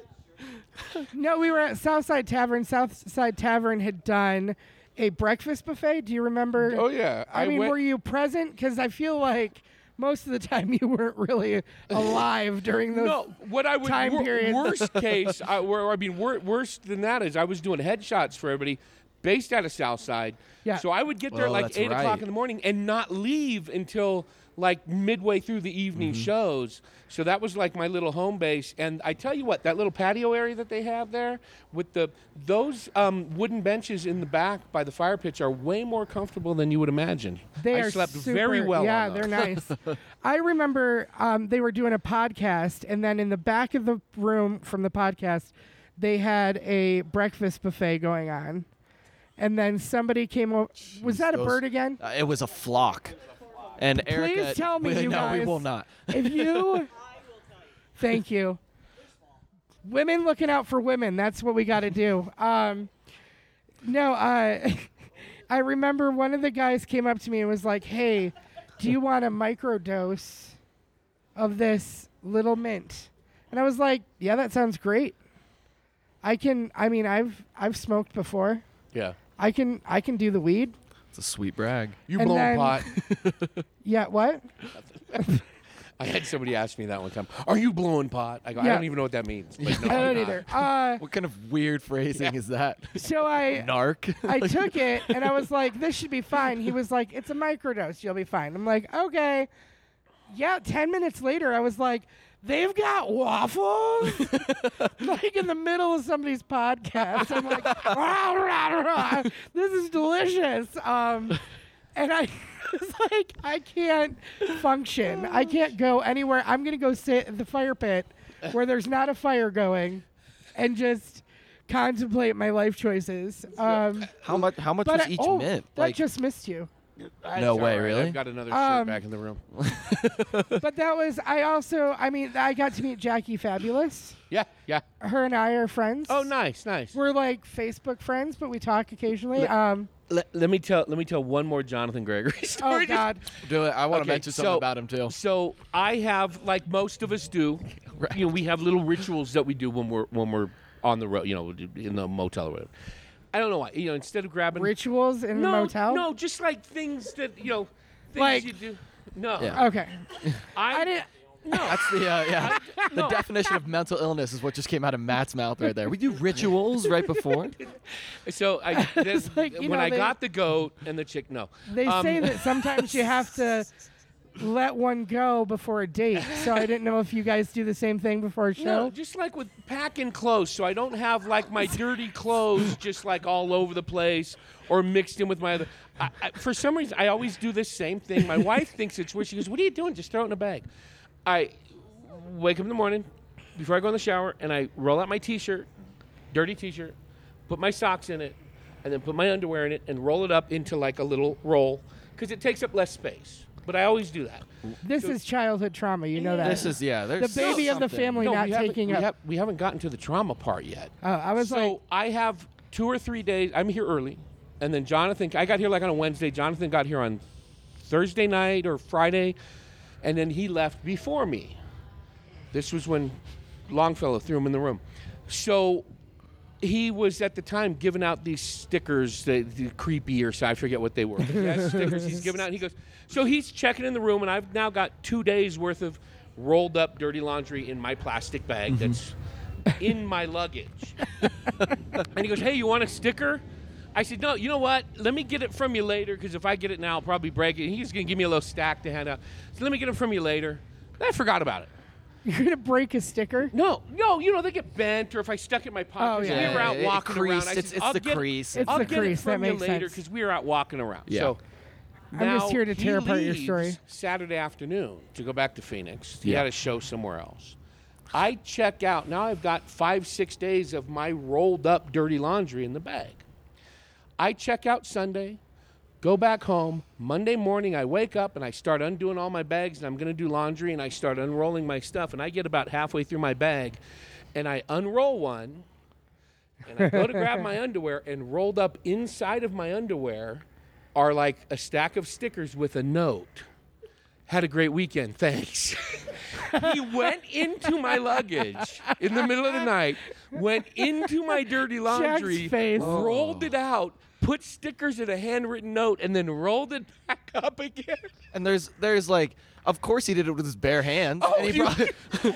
no, we were at Southside Tavern. Southside Tavern had done a breakfast buffet. Do you remember? Oh yeah, I, mean, went- were you present? Because I feel like most of the time you weren't really alive during those. No, what I would time wor- period. worst case, I, where I mean wor- worse than that is I was doing headshots for everybody based out of Southside. Yeah. So I would get there Oh, like that's eight o'clock in the morning and not leave until like midway through the evening Mm-hmm. shows. So that was like my little home base. And I tell you what, that little patio area that they have there with the those um, wooden benches in the back by the fire pits are way more comfortable than you would imagine. They I are slept super, very well. Yeah, on they're nice. I remember um, they were doing a podcast, and then in the back of the room from the podcast, they had a breakfast buffet going on. And then somebody came over. Was that a those- bird again? Uh, it was a flock. And Aricka, Please tell me, we, you no, we will not. If you, thank you. Women looking out for women. That's what we got to do. Um, no, uh, I remember one of the guys came up to me and was like, "Hey, do you want a microdose of this little mint?" And I was like, "Yeah, that sounds great. I can. I mean, I've I've smoked before. Yeah. I can I can do the weed. It's a sweet brag. You And blowing then- pot. Yeah, what? I had somebody ask me that one time. Are you blowing pot? I go, I Yeah. don't even know what that means. But no, I I'm don't not. either. Uh, What kind of weird phrasing is that? so I Narc. I took it and I was like, this should be fine. He was like, it's a microdose. You'll be fine. I'm like, okay. Yeah, 10 minutes later, I was like, they've got waffles? like in the middle of somebody's podcast. I'm like, rah, rah, rah. this is delicious. Um, and I was like, I can't function. I can't go anywhere. I'm going to go sit at the fire pit where there's not a fire going and just contemplate my life choices. Um, how much? How much was I- each oh, mint? That Like, just missed you. That's No all way, really? I've got another shirt Um, back in the room. But that was I also I mean I got to meet Jackie Fabulous. Yeah, yeah. Her and I are friends. Oh, nice, nice. We're like Facebook friends, but we talk occasionally. Um Let, let me tell. Let me tell one more Jonathan Gregory oh story. Just- god. do it. I want to Okay, mention something so- about him too. So I have, like most of us do, you know, we have little rituals that we do when we're when we're on the road, you know, in the motel or whatever. I don't know why. You know, instead of grabbing Rituals in no, the motel? no, just like things that you know, things Like- you do. No, Yeah. Okay. I, I didn't No, That's the uh, yeah. the no. definition of mental illness is what just came out of Matt's mouth right there. We do rituals right before. So I, this, like, when know, I they- got the goat and the chick, no. they Um, say that sometimes you have to let one go before a date. So I didn't know if you guys do the same thing before a show. No, just like with packing clothes, so I don't have like my dirty clothes just like all over the place or mixed in with my other. I, I, for some reason, I always do this same thing. My wife thinks it's weird. She goes, "What are you doing? Just throw it in a bag." I wake up in the morning before I go in the shower, and I roll out my T-shirt, dirty T-shirt, put my socks in it, and then put my underwear in it, and roll it up into like a little roll because it takes up less space. But I always do that. This is childhood trauma, you know that. This is yeah. There's the baby of the something. family No, not we haven't- taking we up. have- we haven't gotten to the trauma part yet. Oh, I was so like I have two or three days. I'm here early, and then Jonathan. I got here like on a Wednesday. Jonathan got here on Thursday night or Friday, and then he left before me. This was when Longfellow threw him in the room. So he was at the time giving out these stickers, the, the creepy or so I forget what they were. He has stickers he's giving out. And he goes, so he's checking in the room, and I've now got two days worth of rolled up dirty laundry in my plastic bag mm-hmm. that's in my luggage. and he goes, hey, you want a sticker? I said, no, you know what? Let me get it from you later because if I get it now, I'll probably break it. He's going to give me a little stack to hand out. So let me get it from you later. Then I forgot about it. You're gonna break a sticker. No, no, you know they get bent, or if I stuck it in my oh, pocket, Oh, 'cause yeah. we were out it walking around. creased. I It's- said, it's I'll the get, crease. It's I'll the get crease, it that from you makes later sense. because we were out walking around. Yeah. So I'm just here to he tear apart your story. Saturday afternoon to go back to Phoenix. He Yeah. had a show somewhere else. I check out. Now I've got five, six days of my rolled up dirty laundry in the bag. I check out Sunday, go back home. Monday morning, I wake up and I start undoing all my bags and I'm going to do laundry and I start unrolling my stuff. And I get about halfway through my bag and I unroll one and I go to grab my underwear and rolled up inside of my underwear are like a stack of stickers with a note. Had a great weekend, thanks. he went into my luggage in the middle of the night, went into my dirty laundry, rolled it out, put stickers in a handwritten note, and then rolled it back up again. And there's there's like, of course he did it with his bare hands. Oh, and he you- brought,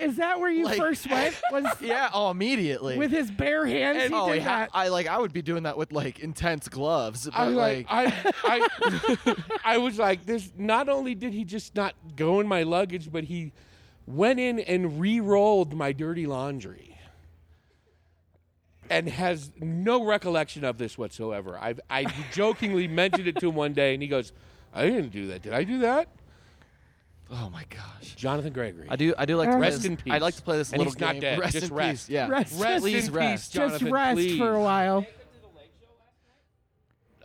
Is that where you Like- first went? Was yeah, oh, immediately. with his bare hands? he oh, did yeah, that. I like I would be doing that with like intense gloves, but I was like, like, I, I, I was like, this. Not only did he just not go in my luggage, but he went in and re-rolled my dirty laundry, and has no recollection of this whatsoever. I've, I jokingly mentioned it to him one day, and he goes, "I didn't do that. Did I do that?" oh my gosh. Jonathan Gregory. I do I do like to play Rest this, in peace. I'd like to play this And little he's not game. dead, Rest just in rest. peace. Yeah. Rest. Rest Please in rest. peace, Just Jonathan. rest please. for a while.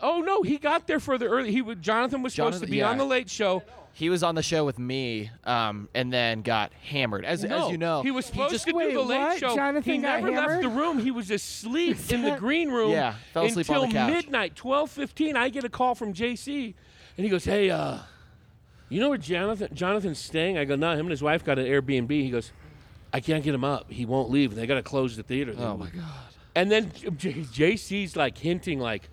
Oh no, he got there further early. He would, Jonathan was supposed Jonathan- to be yeah. on the late show. He was on the show with me, um, and then got hammered. As No, as you know, he was supposed just to Wait, do the late what? show. Jonathan he got never left the room. He was asleep in the green room. Yeah, fell asleep until on the couch. midnight, twelve fifteen. I get a call from JC, and he goes, "Hey, uh, you know where Jonathan Jonathan's staying?" I go, "No, him and his wife got an Airbnb." He goes, "I can't get him up. He won't leave. They got to close the theater." Oh my god. And then J- JC's like hinting, like,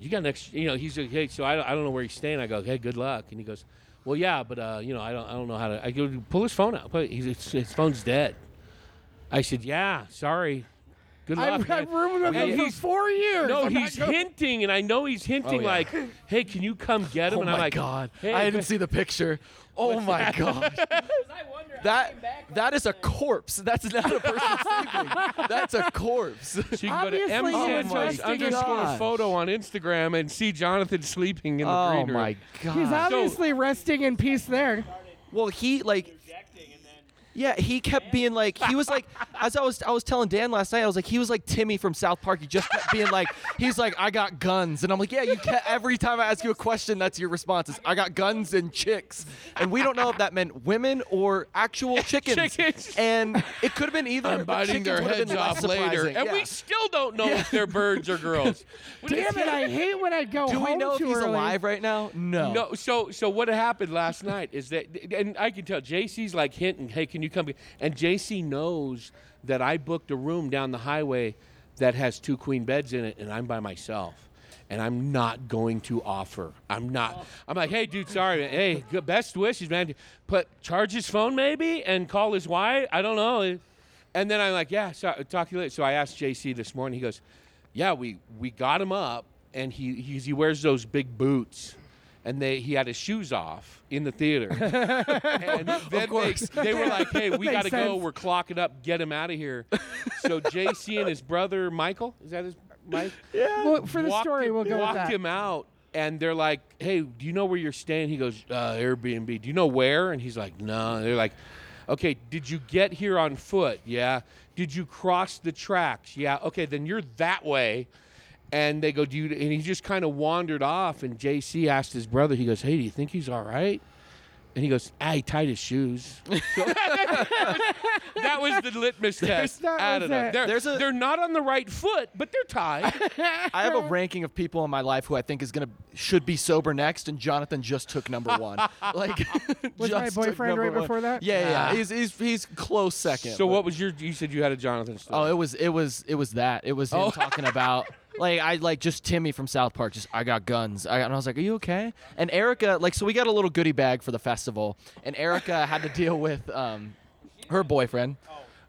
"You got next?" You know, he's like, "Hey, so I don't, I don't know where he's staying." I go, "Hey, good luck." And he goes, "Well, yeah, but uh, you know, I don't, I don't know how to." I go, "Pull his phone out. Put- He's, his, his phone's dead." I said, "Yeah, sorry. Good luck." I've, I've man." roomed with And him for he's- four years. No, I'm not he's going- hinting, and I know he's hinting, Oh, yeah. like, "Hey, can you come get him?" Oh and my I'm like, god. Hey, I didn't see the picture. Oh my god. That that is a corpse. That's not a person sleeping. That's a corpse. So you can go to M Obviously, he was Sanchez resting in- underscore Gosh. photo on Instagram and see Jonathan sleeping in the oh green room. Oh my god. He's obviously resting in peace there. Well, he like. Yeah, he kept being like he was like as I was I was telling Dan last night I was like he was like Timmy from South Park. He just kept being like he's like I got guns and I'm like yeah you kept, every time I ask you a question that's your response is I got guns and chicks and we don't know if that meant women or actual chickens. Chickens. And it could have been either. I'm but biting their chickens would have heads been less off later, and Yeah. we still don't know if they're birds or girls. Damn it! I hate when I go Do home we know if too he's early. alive right now? No. No, so so what happened last night is that, and I can tell JC's like hinting, "Hey, can you come?" And JC knows that I booked a room down the highway that has two queen beds in it, and I'm by myself, and I'm not going to offer. I'm not. I'm like, "Hey, dude, sorry. man. Hey, good, best wishes, man. Put charge his phone maybe and call his wife. I don't know." And then I'm like, "Yeah, so, talk to you later." So I asked JC this morning. He goes, "Yeah, we we got him up, and he he's, he wears those big boots." And they he had his shoes off in the theater. and then they, course. they were like, "Hey, we got to go. We're clocking up. Get him out of here." So JC and his brother Michael is that his Mike? Well, for the story, him, we'll go with walked that. him out, and they're like, "Hey, do you know where you're staying?" He goes, uh, "Airbnb." Do you know where? And he's like, "No." They're like, "Okay, did you get here on foot? Yeah. Did you cross the tracks? Yeah. Okay, then you're that way." And they go, "Do you?" And he just kind of wandered off. And JC asked his brother, he goes, "Hey, do you think he's all right?" And he goes, "Ah, he tied his shoes." So- that was the litmus test. That I was don't know. it. They're, There's a- they're not on the right foot, but they're tied. I have a ranking of people in my life who I think is gonna should be sober next, and Jonathan just took number one. Like, Was my just took boyfriend number right one. before that? Yeah, yeah. Ah. He's, he's he's close second. So but- what was your? You said you had a Jonathan story. Oh, it was it was it was that. It was him Oh. talking about like I like just Timmy from South Park. Just I got guns. I, and I was like, Are you okay? And Aricka, like, so we got a little goodie bag for the festival, and Aricka had to deal with um her boyfriend.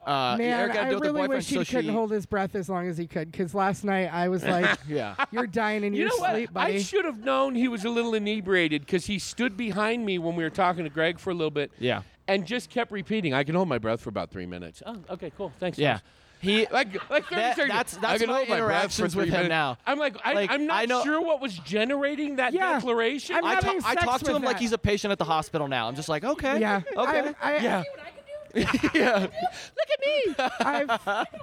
Uh, Man, Aricka had to I deal with her really boyfriend, wish he so couldn't she, hold his breath as long as he could. Because last night I was like, Yeah. "You're dying in you your know what? sleep, I should have known he was a little inebriated because he stood behind me when we were talking to Greg for a little bit. Yeah. and just kept repeating. I can hold my breath for about three minutes. Oh, okay, cool. Thanks. Yeah. Thomas." He Like, like 30 That- seconds. that's- I that's can my for interactions three with him minutes. now. I'm like, I, Like, I'm not I know- sure what was generating that Yeah. declaration. I'm I, having ta- I talk to with him like he's a patient at the hospital now. I'm just like, okay. Yeah. Okay. I'm- I, yeah. yeah. Look at me. I've,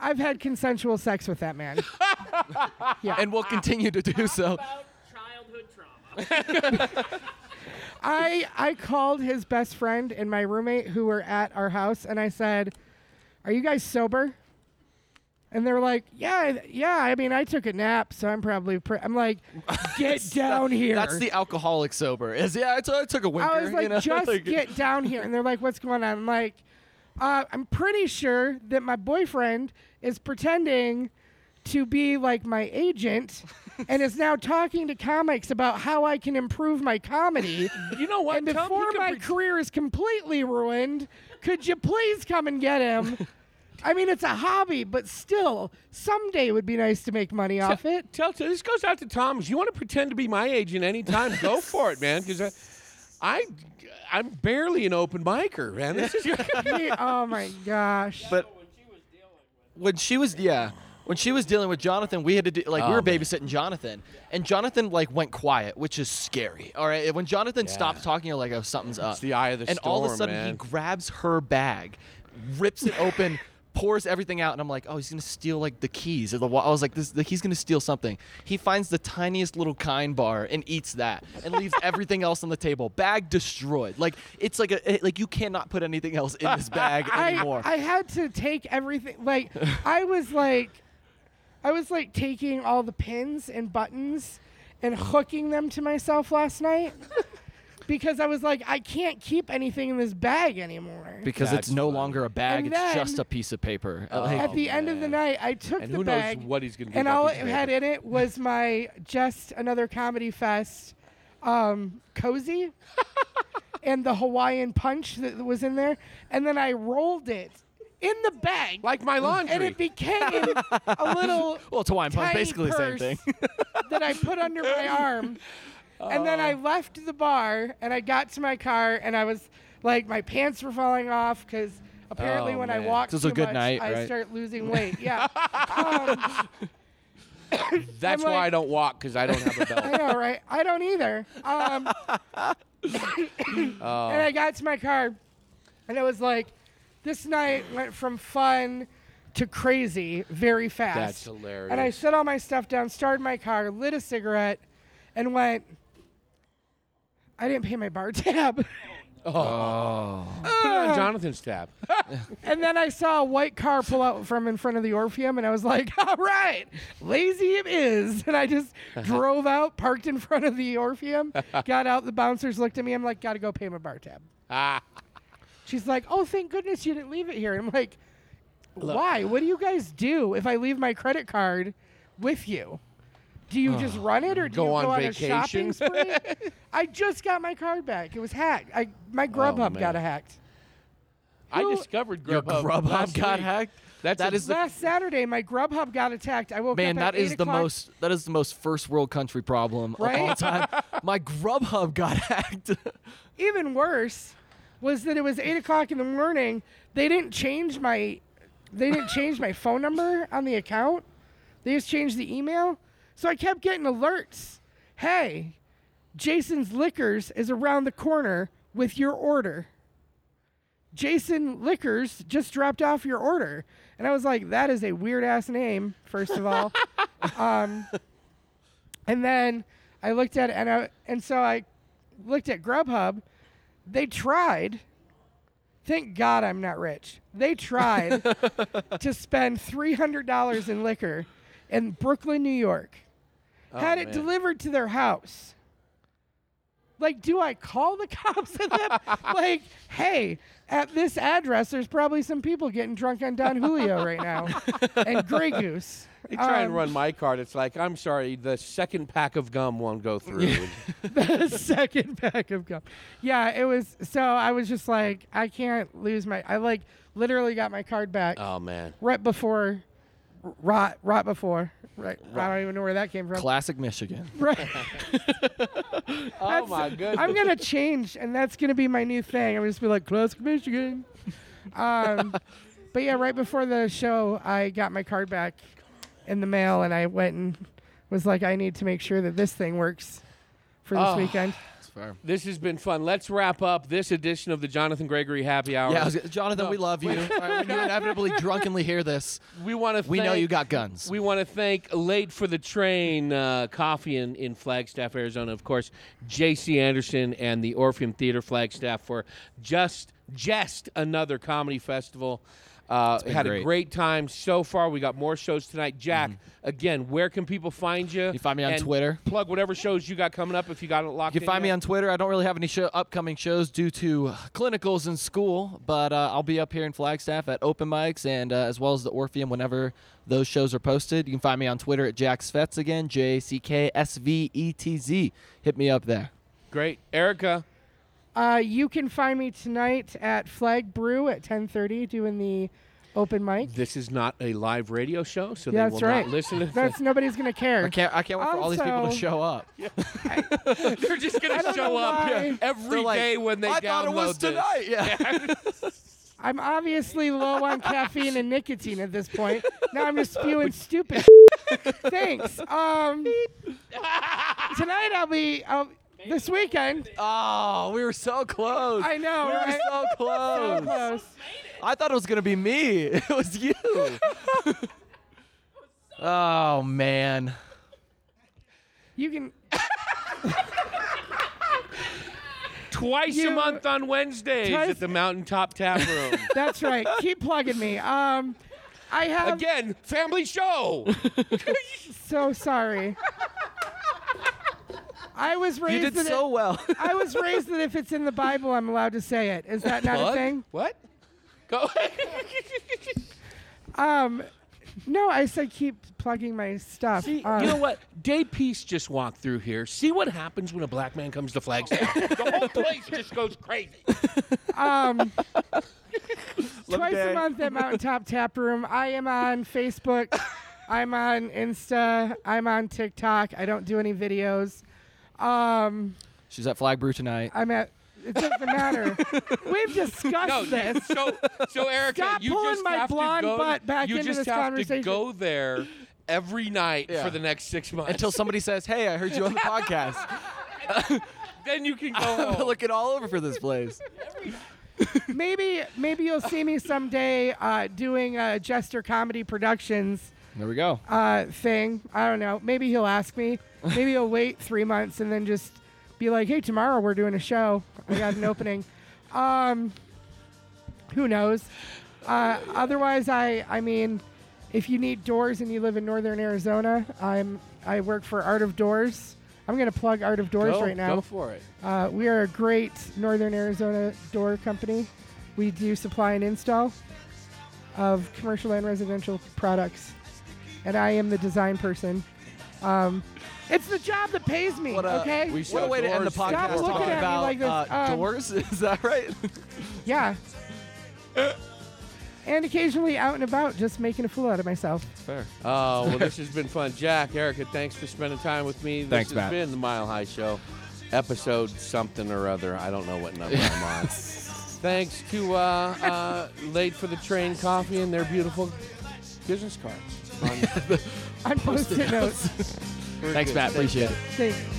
I've had consensual sex with that man. Yeah. And we'll continue to do so. childhood trauma. I I called his best friend and my roommate who were at our house, and I said, "Are you guys sober?" And they're like, "Yeah, yeah. I mean, I took a nap, so I'm probably." Pre-. I'm like, "Get down here." That's the alcoholic sober. Is yeah, I, t- I took a winker. I was like, you know? "Just Like- get down here." And they're like, "What's going on?" I'm like, uh, "I'm pretty sure that my boyfriend is pretending." To be like my agent, and is now talking to comics about how I can improve my comedy. you know what? And Tom, before my pre- career is completely ruined, could you please come and get him? I mean, it's a hobby, but still, someday it would be nice to make money off it. Tell, tell this goes out to Thomas. You want to pretend to be my agent anytime? go for it, man. Because I, I, I'm barely an open micer, man. This is Me- oh my gosh. But when she was yeah, when she was dealing with Jonathan, we had to do like we Oh, were man. babysitting Jonathan, and Jonathan like went quiet, which is scary. All right, when Jonathan stops talking, you're like, oh, something's up. It's the eye of the storm. and all of a sudden man. he grabs her bag, rips it open. Pours everything out, and I'm like, "Oh, he's gonna steal like the keys or the." Wa-. I was like, "This, the, he's gonna steal something." He finds the tiniest little kind bar and eats that, and leaves everything else on the table. Bag destroyed. Like it's like a it- like you cannot put anything else in this bag I, anymore. I had to take everything. Like, I was like, I was like taking all the pins and buttons and hooking them to myself last night because I was like, I can't keep anything in this bag anymore. because That's it's no funny. longer a bag; And it's then- just a piece of paper. Oh, Like, At the end of the night, I took And the who knows bag, what he's gonna do and about all this it had in it was my Jest Another Comedy Fest um, cozy and the Hawaiian punch that was in there, and then I rolled it in the bag, like my laundry. and it became a little well, it's Hawaiian punch, tiny basically the same thing. that I put under my arm. And then. I left the bar and I got to my car and I was like, my pants were falling off because apparently Oh, when I man. walk too a good much, night, I right? start losing weight. Yeah. um, That's I'm why I don't walk because I don't have a belt. I know, right? I don't either. Um, Oh. and I got to my car and it was like, this night went from fun to crazy very fast. That's hilarious. And I set all my stuff down, started my car, lit a cigarette, and went, I didn't pay my bar tab. oh, Put it on Jonathan's tab. and then I saw a white car pull out from in front of the Orpheum, and I was like, all right, lazy it is. And I just drove out, parked in front of the Orpheum, got out. The bouncers looked at me. I'm like, gotta go pay my bar tab. Ah, She's like, oh, thank goodness you didn't leave it here. I'm like, why? What do you guys do if I leave my credit card with you? Do you just run it or do Go you on go on vacation? a shopping spree? I just got my card back. It was hacked. I my oh, Grubhub got hacked. I Who- discovered your Grubhub. Grubhub last got week. hacked. That's That a- is the Last Saturday, my Grubhub got attacked. I woke man. up at That is 8 the o'clock. most. That is the most first world country problem of all Right? time. My Grubhub got hacked. Even worse was that it was eight o'clock in the morning. They didn't change my, they didn't change my phone number on the account. They just changed the email. So I kept getting alerts. Hey, Jason's Liquors is around the corner with your order. Jason Liquors just dropped off your order. And I was like, that is a weird ass name, first of all. um, and then I looked at it, and, I, and so I looked at Grubhub. They tried. Thank God I'm not rich. They tried to spend $300 in liquor in Brooklyn, New York. Oh, had it man. delivered to their house. Like, do I call the cops at them? like, hey, at this address, there's probably some people getting drunk on Don Julio right now, and Grey Goose. They try and Um, run my card. It's like, I'm sorry, the second pack of gum won't go through. the second pack of gum. Yeah, it was. So I was just like, I can't lose my. I like literally got my card back oh man. right before rot rot before. Right. I don't even know where that came from. Classic Michigan. right. Oh my goodness. I'm gonna change, and that's gonna be my new thing. I'm just be like classic Michigan. Um, but yeah, right before the show, I got my card back in the mail, and I went and was like, I need to make sure that this thing works for this Oh. weekend. Fair. This has been fun. Let's wrap up this edition of the Jonathan Gregory Happy Hour. Yeah, was, Jonathan, No, we love you. Right, when you inevitably drunkenly hear this, we want to. we know you got guns. We want to thank Late for the Train uh, Coffee in, in Flagstaff, Arizona. Of course, J.C. Anderson and the Orpheum Theater Flagstaff for just Jest Another Comedy Festival. Uh, had a great. great time so far. We got more shows tonight. Jack, again, where can people find you? Mm-hmm. You find me on And Twitter. Plug whatever shows you got coming up if you got it locked You can in find me on Twitter. I don't really have any show, upcoming shows due to clinicals in school, but uh, I'll be up here in Flagstaff at open mics and uh, as well as the Orpheum whenever those shows are posted. You can find me on Twitter at Jack Svetz again, J A C K S V E T Z. Hit me up there. Great. Aricka. Uh, you can find me tonight at Flag Brew at 10:30 doing the open mic. This is not a live radio show, so Yeah, they that's will right. not listen to That's nobody's gonna care. I can't. I can't wait for all these people to show up. They're just gonna show up why. every like, day when they I download thought it was this. tonight. Yeah. I'm obviously low on caffeine and nicotine at this point. Now I'm just spewing stupid. Thanks. Um, tonight I'll be I'll, this weekend. oh, we were so close. I know, We were so close. So close. I thought it was gonna be me. It was you. oh man. You can. Twice a month on Wednesdays Twice- at the Mountaintop Tap Room. That's right. Keep plugging me. Um, I have. Again, family show. So sorry. I was raised. You did so it- well. I was raised that if it's in the Bible, I'm allowed to say it. Is that not what? a thing? What? Go. Um, no, I said keep plugging my stuff. See, Um, you know what? Day Peace just walked through here. See what happens when a black man comes to Flagstaff. the whole place just goes crazy. Um, Love twice day. a month at Mountaintop Tap Room. I am on Facebook. I'm on Insta. I'm on TikTok. I don't do any videos. Um, She's at Flag Brew tonight. I'm at. It doesn't matter. We've discussed No, this. so so Aricka, Stop you pulling just my have blonde to go, butt back you into just this have conversation. to go there every night Yeah. for the next six months Until somebody says, "Hey, I heard you on the podcast." then you can go I'm home. looking all over for this place. Maybe maybe you'll see me someday uh, doing a Jester Comedy Productions There we go. uh, thing. I don't know. Maybe he'll ask me. Maybe he'll wait three months and then just be like, "Hey, tomorrow we're doing a show. I got an opening." Um, who knows? Uh, otherwise, I I mean, if you need doors and you live in northern Arizona, I'm I work for Art of Doors. I'm gonna plug Art of Doors go, right now. Go for it. Uh, we are a great Northern Arizona door company. We do supply and install of commercial and residential products, and I am the design person. Um, it's the job that pays me. What a, okay. we what a way to end the Doors. Stop podcast looking talking at me about like this. uh, Um, doors. Is that right? yeah. and occasionally out and about, just making a fool out of myself. That's Fair. Oh, well, this has been fun. Jack, Aricka, thanks for spending time with me. This Thanks, has Matt. been the Mile High Show, episode something or other. I don't know what number I'm on. Thanks to uh, uh, Late for the Train Coffee and their beautiful business cards. On- On post-it notes. Thanks, Matt. Appreciate it. Thanks.